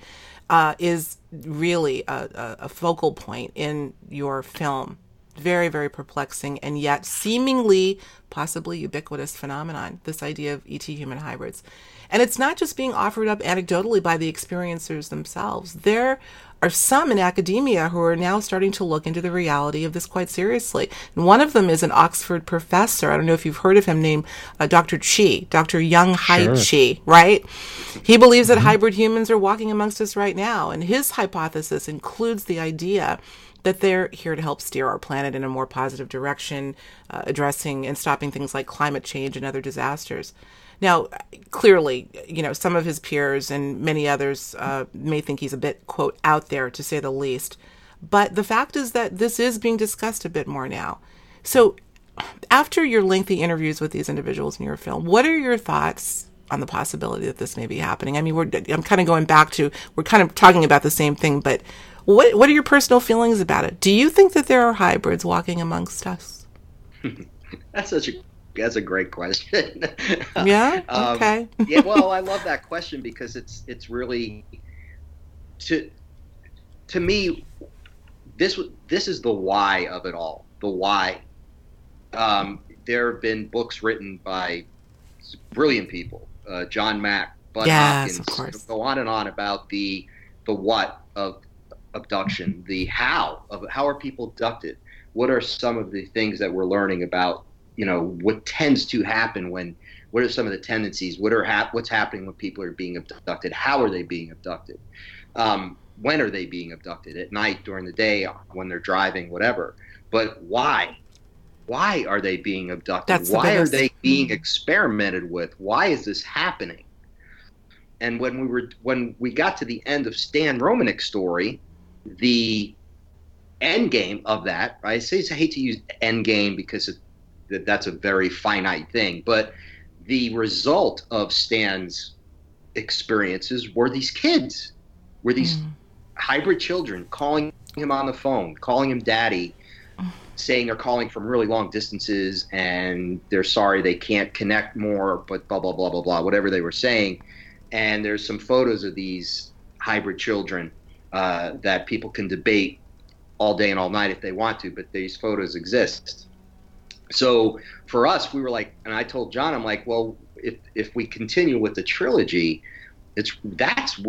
uh, is really a, a focal point in your film. Very, very perplexing and yet seemingly possibly ubiquitous phenomenon, this idea of ET human hybrids. And it's not just being offered up anecdotally by the experiencers themselves. There are some in academia who are now starting to look into the reality of this quite seriously. And one of them is an Oxford professor. I don't know if you've heard of him, named uh, Dr. Chi, Dr. Young-hae sure. Chi, right? He believes that mm-hmm. hybrid humans are walking amongst us right now. And his hypothesis includes the idea that they're here to help steer our planet in a more positive direction, uh, addressing and stopping things like climate change and other disasters. Now, clearly, you know, some of his peers and many others uh, may think he's a bit, quote, out there to say the least. But the fact is that this is being discussed a bit more now. So, after your lengthy interviews with these individuals in your film, what are your thoughts on the possibility that this may be happening? I mean, we're, I'm kind of going back to, we're kind of talking about the same thing, but what, what are your personal feelings about it? Do you think that there are hybrids walking amongst us? <laughs> That's such a that's a great question. <laughs> yeah. um, okay. <laughs> yeah. Well, I love that question because it's it's really to to me this this is the why of it all. The why. Um, there have been books written by brilliant people. Uh, John Mack Budd yes, Hopkins, go on and on about the the what of abduction, the how of how are people abducted. What are some of the things that we're learning about? You know, what tends to happen when what are some of the tendencies? What are hap- what's happening when people are being abducted? How are they being abducted? Um, when are they being abducted? At night, during the day, when they're driving, whatever. But why? Why are they being abducted? That's the why are they being Mhm. experimented with? Why is this happening? And when we were when we got to the end of Stan Romanek's story, the end game of that, right I say I hate to use end game because it, that that's a very finite thing, but the result of Stan's experiences were these kids, were these Mm. hybrid children calling him on the phone, calling him daddy, saying they're calling from really long distances and they're sorry they can't connect more, but blah, blah, blah, blah, blah, whatever they were saying. And there's some photos of these hybrid children uh, that people can debate all day and all night if they want to, but these photos exist. So for us, we were like, and I told John, I'm like, well, if if we continue with the trilogy, it's that's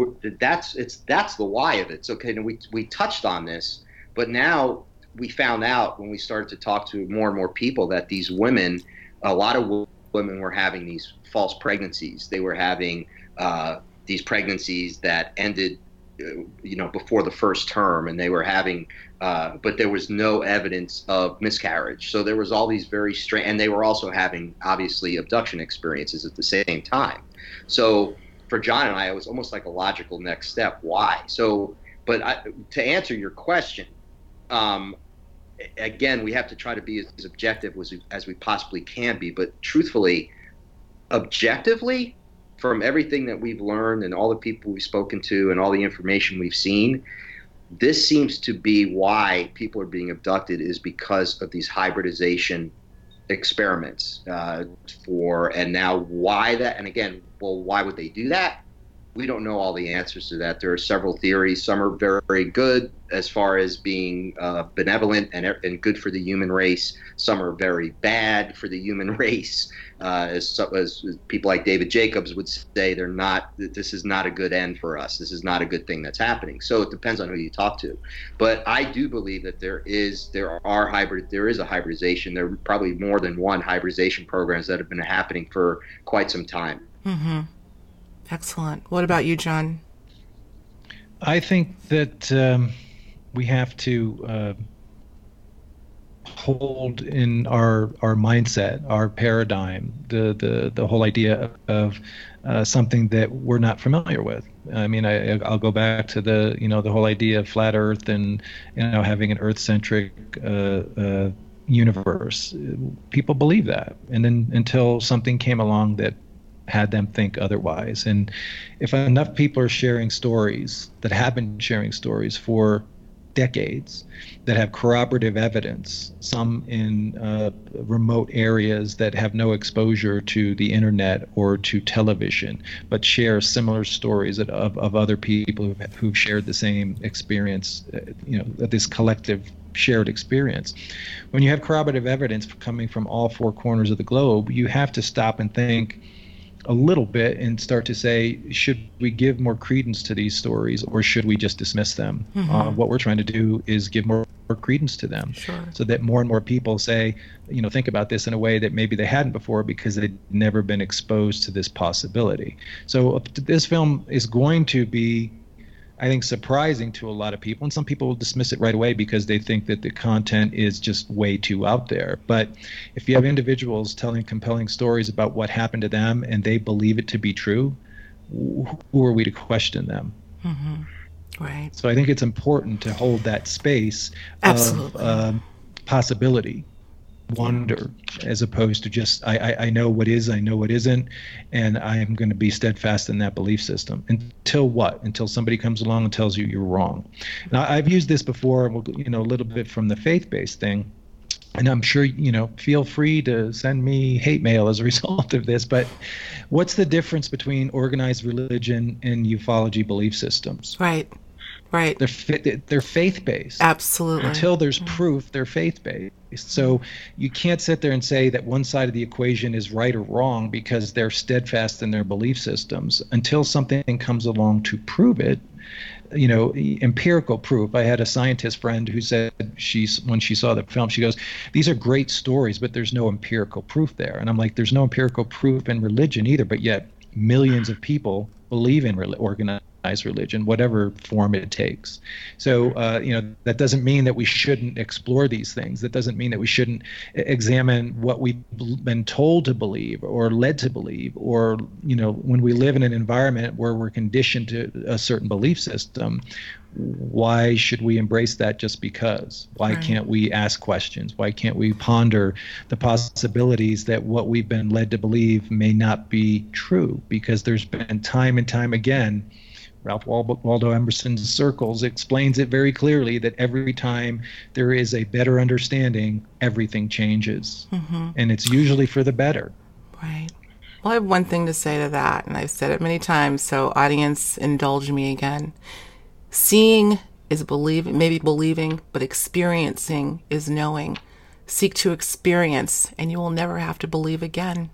that's it's that's the why of it. So okay, we we touched on this, but now we found out when we started to talk to more and more people that these women, a lot of women were having these false pregnancies. They were having uh, these pregnancies that ended, uh, you know, before the first term, and they were having, uh, but there was no evidence of miscarriage. So there was all these very strange, and they were also having obviously abduction experiences at the same time. So for John and I, it was almost like a logical next step. Why? So, but I, to answer your question, um, again, we have to try to be as objective as we, as we possibly can be. But truthfully, objectively, from everything that we've learned and all the people we've spoken to and all the information we've seen, this seems to be why people are being abducted is because of these hybridization experiments uh, for and now why that and again well why would they do that we don't know all the answers to that. There are several theories. Some are very, very good as far as being uh, benevolent and, and good for the human race. Some are very bad for the human <laughs> race. Uh, as, as people like david jacobs would say they're not this is not a good end for us. This is not a good thing that's happening. So it depends on who you talk to. But i do believe that there is there are hybrid there is a hybridization. There are probably more than one hybridization programs that have been happening for quite some time. Mm-hmm. Excellent. What about you, John? I think that um, we have to uh, hold in our our mindset, our paradigm, the the the whole idea of uh, something that we're not familiar with. I mean, I, I'll go back to the you know the whole idea of flat Earth and you know having an Earth-centric uh, uh, universe. People believe that, and then until something came along that had them think otherwise. And if enough people are sharing stories that have been sharing stories for decades that have corroborative evidence, some in uh, remote areas that have no exposure to the internet or to television, but share similar stories of, of other people who've, who've shared the same experience, uh, you know, this collective shared experience. When you have corroborative evidence coming from all four corners of the globe, you have to stop and think a little bit and start to say, should we give more credence to these stories or should we just dismiss them? Mhm. Uh, what we're trying to do is give more, more credence to them Sure. so that more and more people say, you know, think about this in a way that maybe they hadn't before because they'd never been exposed to this possibility. So uh, this film is going to be, I think, surprising to a lot of people, and some people will dismiss it right away because they think that the content is just way too out there. But if you have individuals telling compelling stories about what happened to them and they believe it to be true, who are we to question them? Mm-hmm. Right. So I think it's important to hold that space Absolutely. of um, possibility, wonder, as opposed to just I, I I know what is, I know what isn't, and I am going to be steadfast in that belief system until what? Until somebody comes along and tells you you're wrong. Now I've used this before, you know, a little bit from the faith-based thing. And I'm sure, you know, feel free to send me hate mail as a <laughs> result of this. But what's the difference between organized religion and ufology belief systems? Right. Right. They're they're faith based. Absolutely. Until there's mm-hmm. proof, they're faith based. So you can't sit there and say that one side of the equation is right or wrong because they're steadfast in their belief systems until something comes along to prove it you know empirical proof i had a scientist friend who said she's when she saw the film she goes these are great stories but there's no empirical proof there and i'm like there's no empirical proof in religion either but yet millions of people believe in organized religion, whatever form it takes. So, uh, you know, that doesn't mean that we shouldn't explore these things. That doesn't mean that we shouldn't examine what we've been told to believe or led to believe, or, you know, when we live in an environment where we're conditioned to a certain belief system, why should we embrace that just because? Why right. can't we ask questions? Why can't we ponder the possibilities that what we've been led to believe may not be true? Because there's been time and time again Ralph Waldo Emerson's circles explains it very clearly that every time there is a better understanding, everything changes. Mm-hmm. And it's usually for the better. Right. Well, I have one thing to say to that, and I've said it many times, so audience, indulge me again. Seeing is believing, maybe believing, but experiencing is knowing. Seek to experience, and you will never have to believe again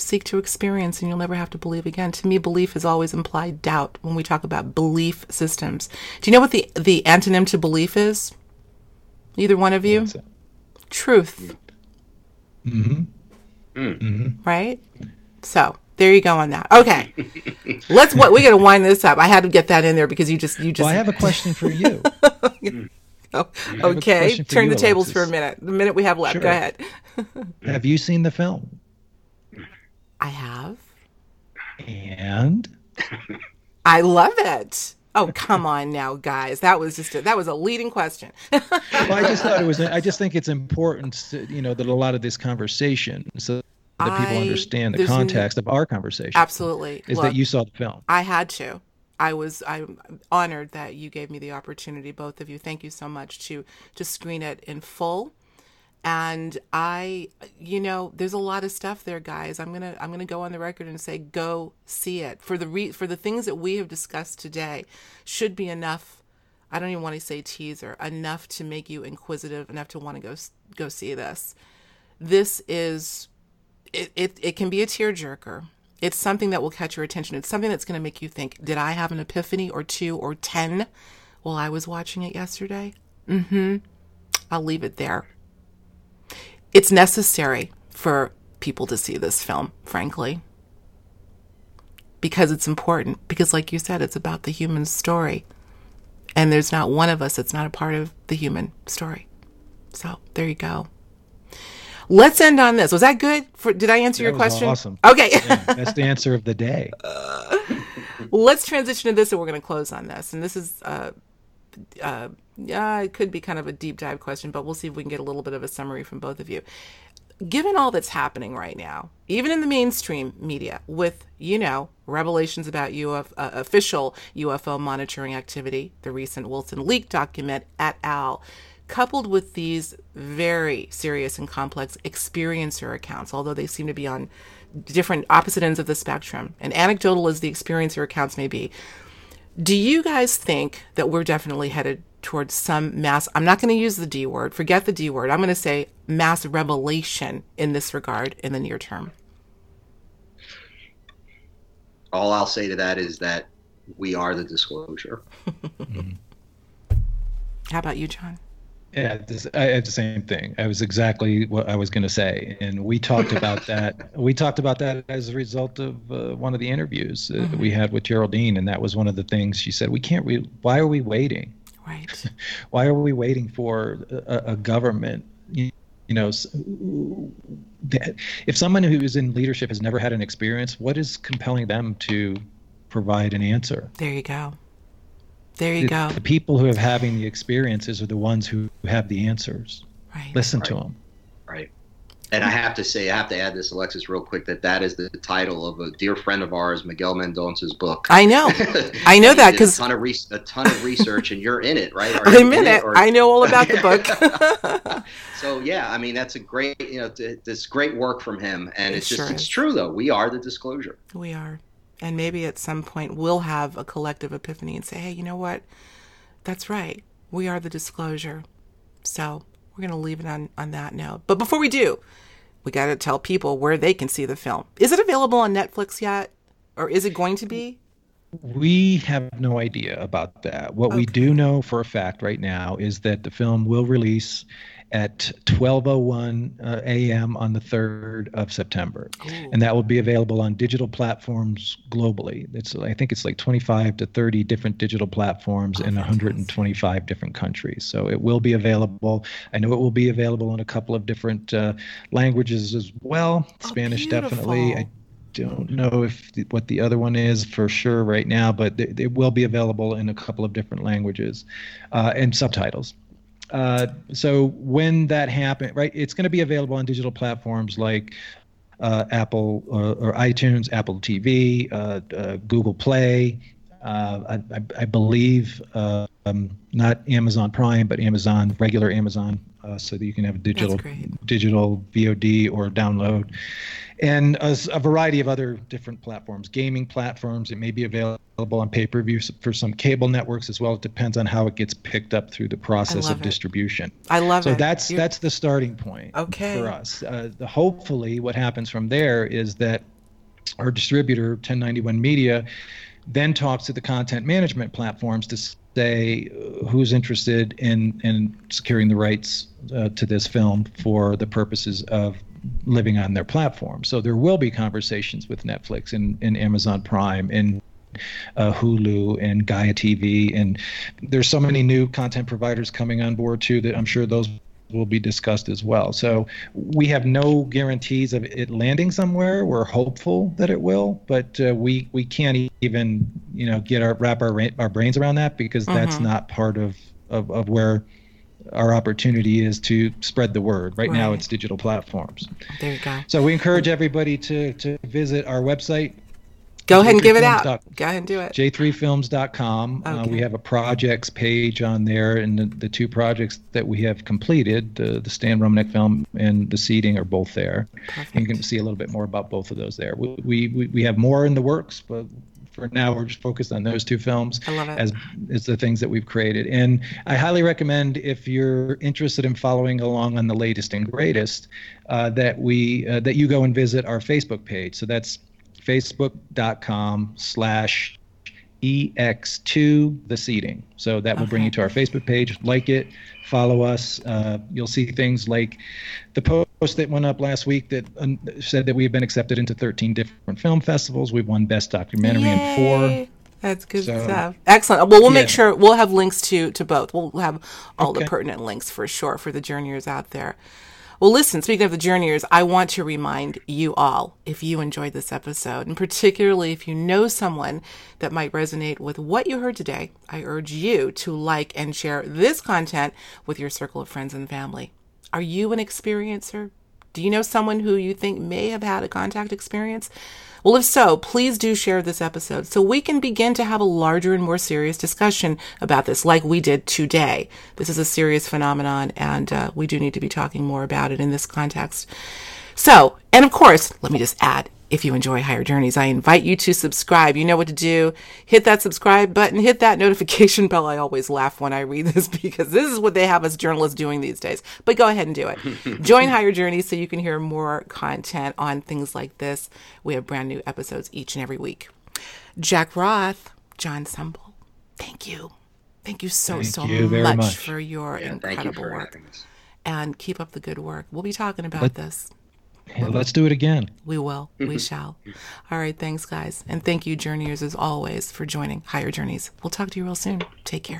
seek to experience and you'll never have to believe again. To me, belief has always implied doubt when we talk about belief systems. Do you know what the, the antonym to belief is? Either one of you? Truth. Mm-hmm. Mm-hmm. Right? So there you go on that. Okay. <laughs> Let's what we gotta wind this up. I had to get that in there because you just you just well, I have a question for you. <laughs> oh, okay. Turn you, the tables Alexis. for a minute. The minute we have left. Sure. Go ahead. have you seen the film? I have. And I love it. Oh, come on now, guys. That was just a, that was a leading question. well, I just thought it was <laughs> I just think it's important to, you know that a lot of this conversation so that people I, understand the context n- of our conversation. Absolutely. Is Look, that you saw the film? I had to. I was I'm honored that you gave me the opportunity both of you. Thank you so much to to screen it in full and i you know there's a lot of stuff there guys i'm gonna i'm gonna go on the record and say go see it for the re- for the things that we have discussed today should be enough i don't even want to say teaser enough to make you inquisitive enough to want to go go see this this is it, it, it can be a tearjerker it's something that will catch your attention it's something that's going to make you think did i have an epiphany or two or ten while i was watching it yesterday mm-hmm i'll leave it there it's necessary for people to see this film, frankly, because it's important. Because, like you said, it's about the human story. And there's not one of us that's not a part of the human story. So, there you go. Let's end on this. Was that good? For, did I answer that your question? Awesome. Okay. yeah, that's the answer of the day. Uh, <laughs> let's transition to this, and we're going to close on this. And this is uh, uh, yeah, it could be kind of a deep dive question, but we'll see if we can get a little bit of a summary from both of you. Given all that's happening right now, even in the mainstream media, with, you know, revelations about UFO, uh, official UFO monitoring activity, the recent Wilson leak document et al., coupled with these very serious and complex experiencer accounts, although they seem to be on different opposite ends of the spectrum, and anecdotal as the experiencer accounts may be, do you guys think that we're definitely headed towards some mass, I'm not going to use the D word, forget the D word, I'm going to say mass revelation in this regard in the near term? All I'll say to that is that we are the disclosure. <laughs> How about you, John? Yeah, this, I had the same thing. I was exactly what I was going to say, and we talked about that. <laughs> We talked about that as a result of uh, one of the interviews uh, mm-hmm. we had with Geraldine, and that was one of the things she said. We can't. Re- why are we waiting? Right. <laughs> why are we waiting for a, a government? You, you know, if someone who is in leadership has never had an experience, what is compelling them to provide an answer? There you go. There you the, go. The people who are having the experiences are the ones who have the answers. Right. Listen right. to them. Right. And I have to say, I have to add this, Alexis, real quick, that that is the title of a dear friend of ours, Miguel Mendonca's book. I know, <laughs> I know that because a ton of re- a ton of research, and you're in it, right? <laughs> Are I'm in, in it. Or... I know all about the book. <laughs> so yeah, I mean, that's a great, you know, this great work from him, and it it's sure just is. it's true though. We are the disclosure. We are. And maybe at some point we'll have a collective epiphany and say, hey, you know what? That's right. We are the disclosure. So we're going to leave it on, on that note. But before we do, we got to tell people where they can see the film. Is it available on Netflix yet? Or is it going to be? We have no idea about that. What okay. we do know for a fact right now is that the film will release at 12:01 uh, a.m. on the 3rd of September, Ooh. and that will be available on digital platforms globally. It's I think it's like 25 to 30 different digital platforms oh, in 125 different countries. So it will be available. I know it will be available in a couple of different uh, languages as well. Oh, Spanish beautiful. definitely. I don't know if the, what the other one is for sure right now, but it, it will be available in a couple of different languages uh, and subtitles. Uh, so when that happens, right, it's going to be available on digital platforms like uh, Apple or, uh, or, iTunes, Apple TV, uh, uh, Google Play. I, I, believe um, not Amazon Prime, but Amazon regular Amazon, so that you can have a digital digital VOD or download and a, a, variety of other different platforms, gaming platforms. It may be available on pay per view for some cable networks as well. It depends on how it gets picked up through the process of it. distribution. I love so it. So that's You're... that's the starting point okay. for us. Uh, the, hopefully, what happens from there is that our distributor, 1091 Media, then talks to the content management platforms to say uh, who's interested in in securing the rights uh, to this film for the purposes of living on their platform. So there will be conversations with Netflix and, and Amazon Prime and uh, Hulu and Gaia TV. And there's so many new content providers coming on board too that I'm sure those will be discussed as well. So we have no guarantees of it landing somewhere. We're hopeful that it will, but uh, we we can't even you know get our wrap our our brains around that because mm-hmm. that's not part of, of of where our opportunity is to spread the word. Right, right, now, it's digital platforms. There you go. So we encourage everybody to to visit our website. Go ahead and give it out. Go ahead and do it. J3films.com. Okay. Uh, we have a projects page on there, and the, the two projects that we have completed, the, the Stan Romanek film and the seeding, are both there. you can see a little bit more about both of those there. We, we, we have more in the works, but for now we're just focused on those two films as as the things that we've created. And i highly recommend if you're interested in following along on the latest and greatest uh, that we uh, that you go and visit our facebook page. So that's facebook.com slash ex2 the Seeding. so that will okay. bring you to our facebook page like it follow us uh, you'll see things like the post that went up last week that uh, said that we have been accepted into 13 different film festivals we've won best documentary Yay. in four that's good so, stuff. Excellent. Well, we'll yeah. make sure we'll have links to to both. We'll have all okay. the pertinent links for sure for the journeyers out there. Well, listen, speaking of the journeyers, I want to remind you all if you enjoyed this episode, and particularly if you know someone that might resonate with what you heard today, I urge you to like and share this content with your circle of friends and family. Are you an experiencer? Do you know someone who you think may have had a contact experience? Well, if so, please do share this episode so we can begin to have a larger and more serious discussion about this, like we did today. This is a serious phenomenon, and uh, we do need to be talking more about it in this context. So, and of course, let me just add if you enjoy Higher Journeys, I invite you to subscribe. You know what to do. Hit that subscribe button, hit that <laughs> notification bell. I always laugh when I read <laughs> this because this is what they have us journalists doing these days. But go ahead and do it. <laughs> Join Higher Journeys so you can hear more content on things like this. We have brand new episodes each and every week. Jack Roth, John Sumble, thank you. Thank you so, thank so you much, much, for your yeah, incredible you for work. And keep up the good work. We'll be talking about Let- this. Let's do it again. We will. <laughs> We shall. All right. Thanks, guys. And thank you, Journeyers, as always, for joining Higher Journeys. We'll talk to you real soon. Take care.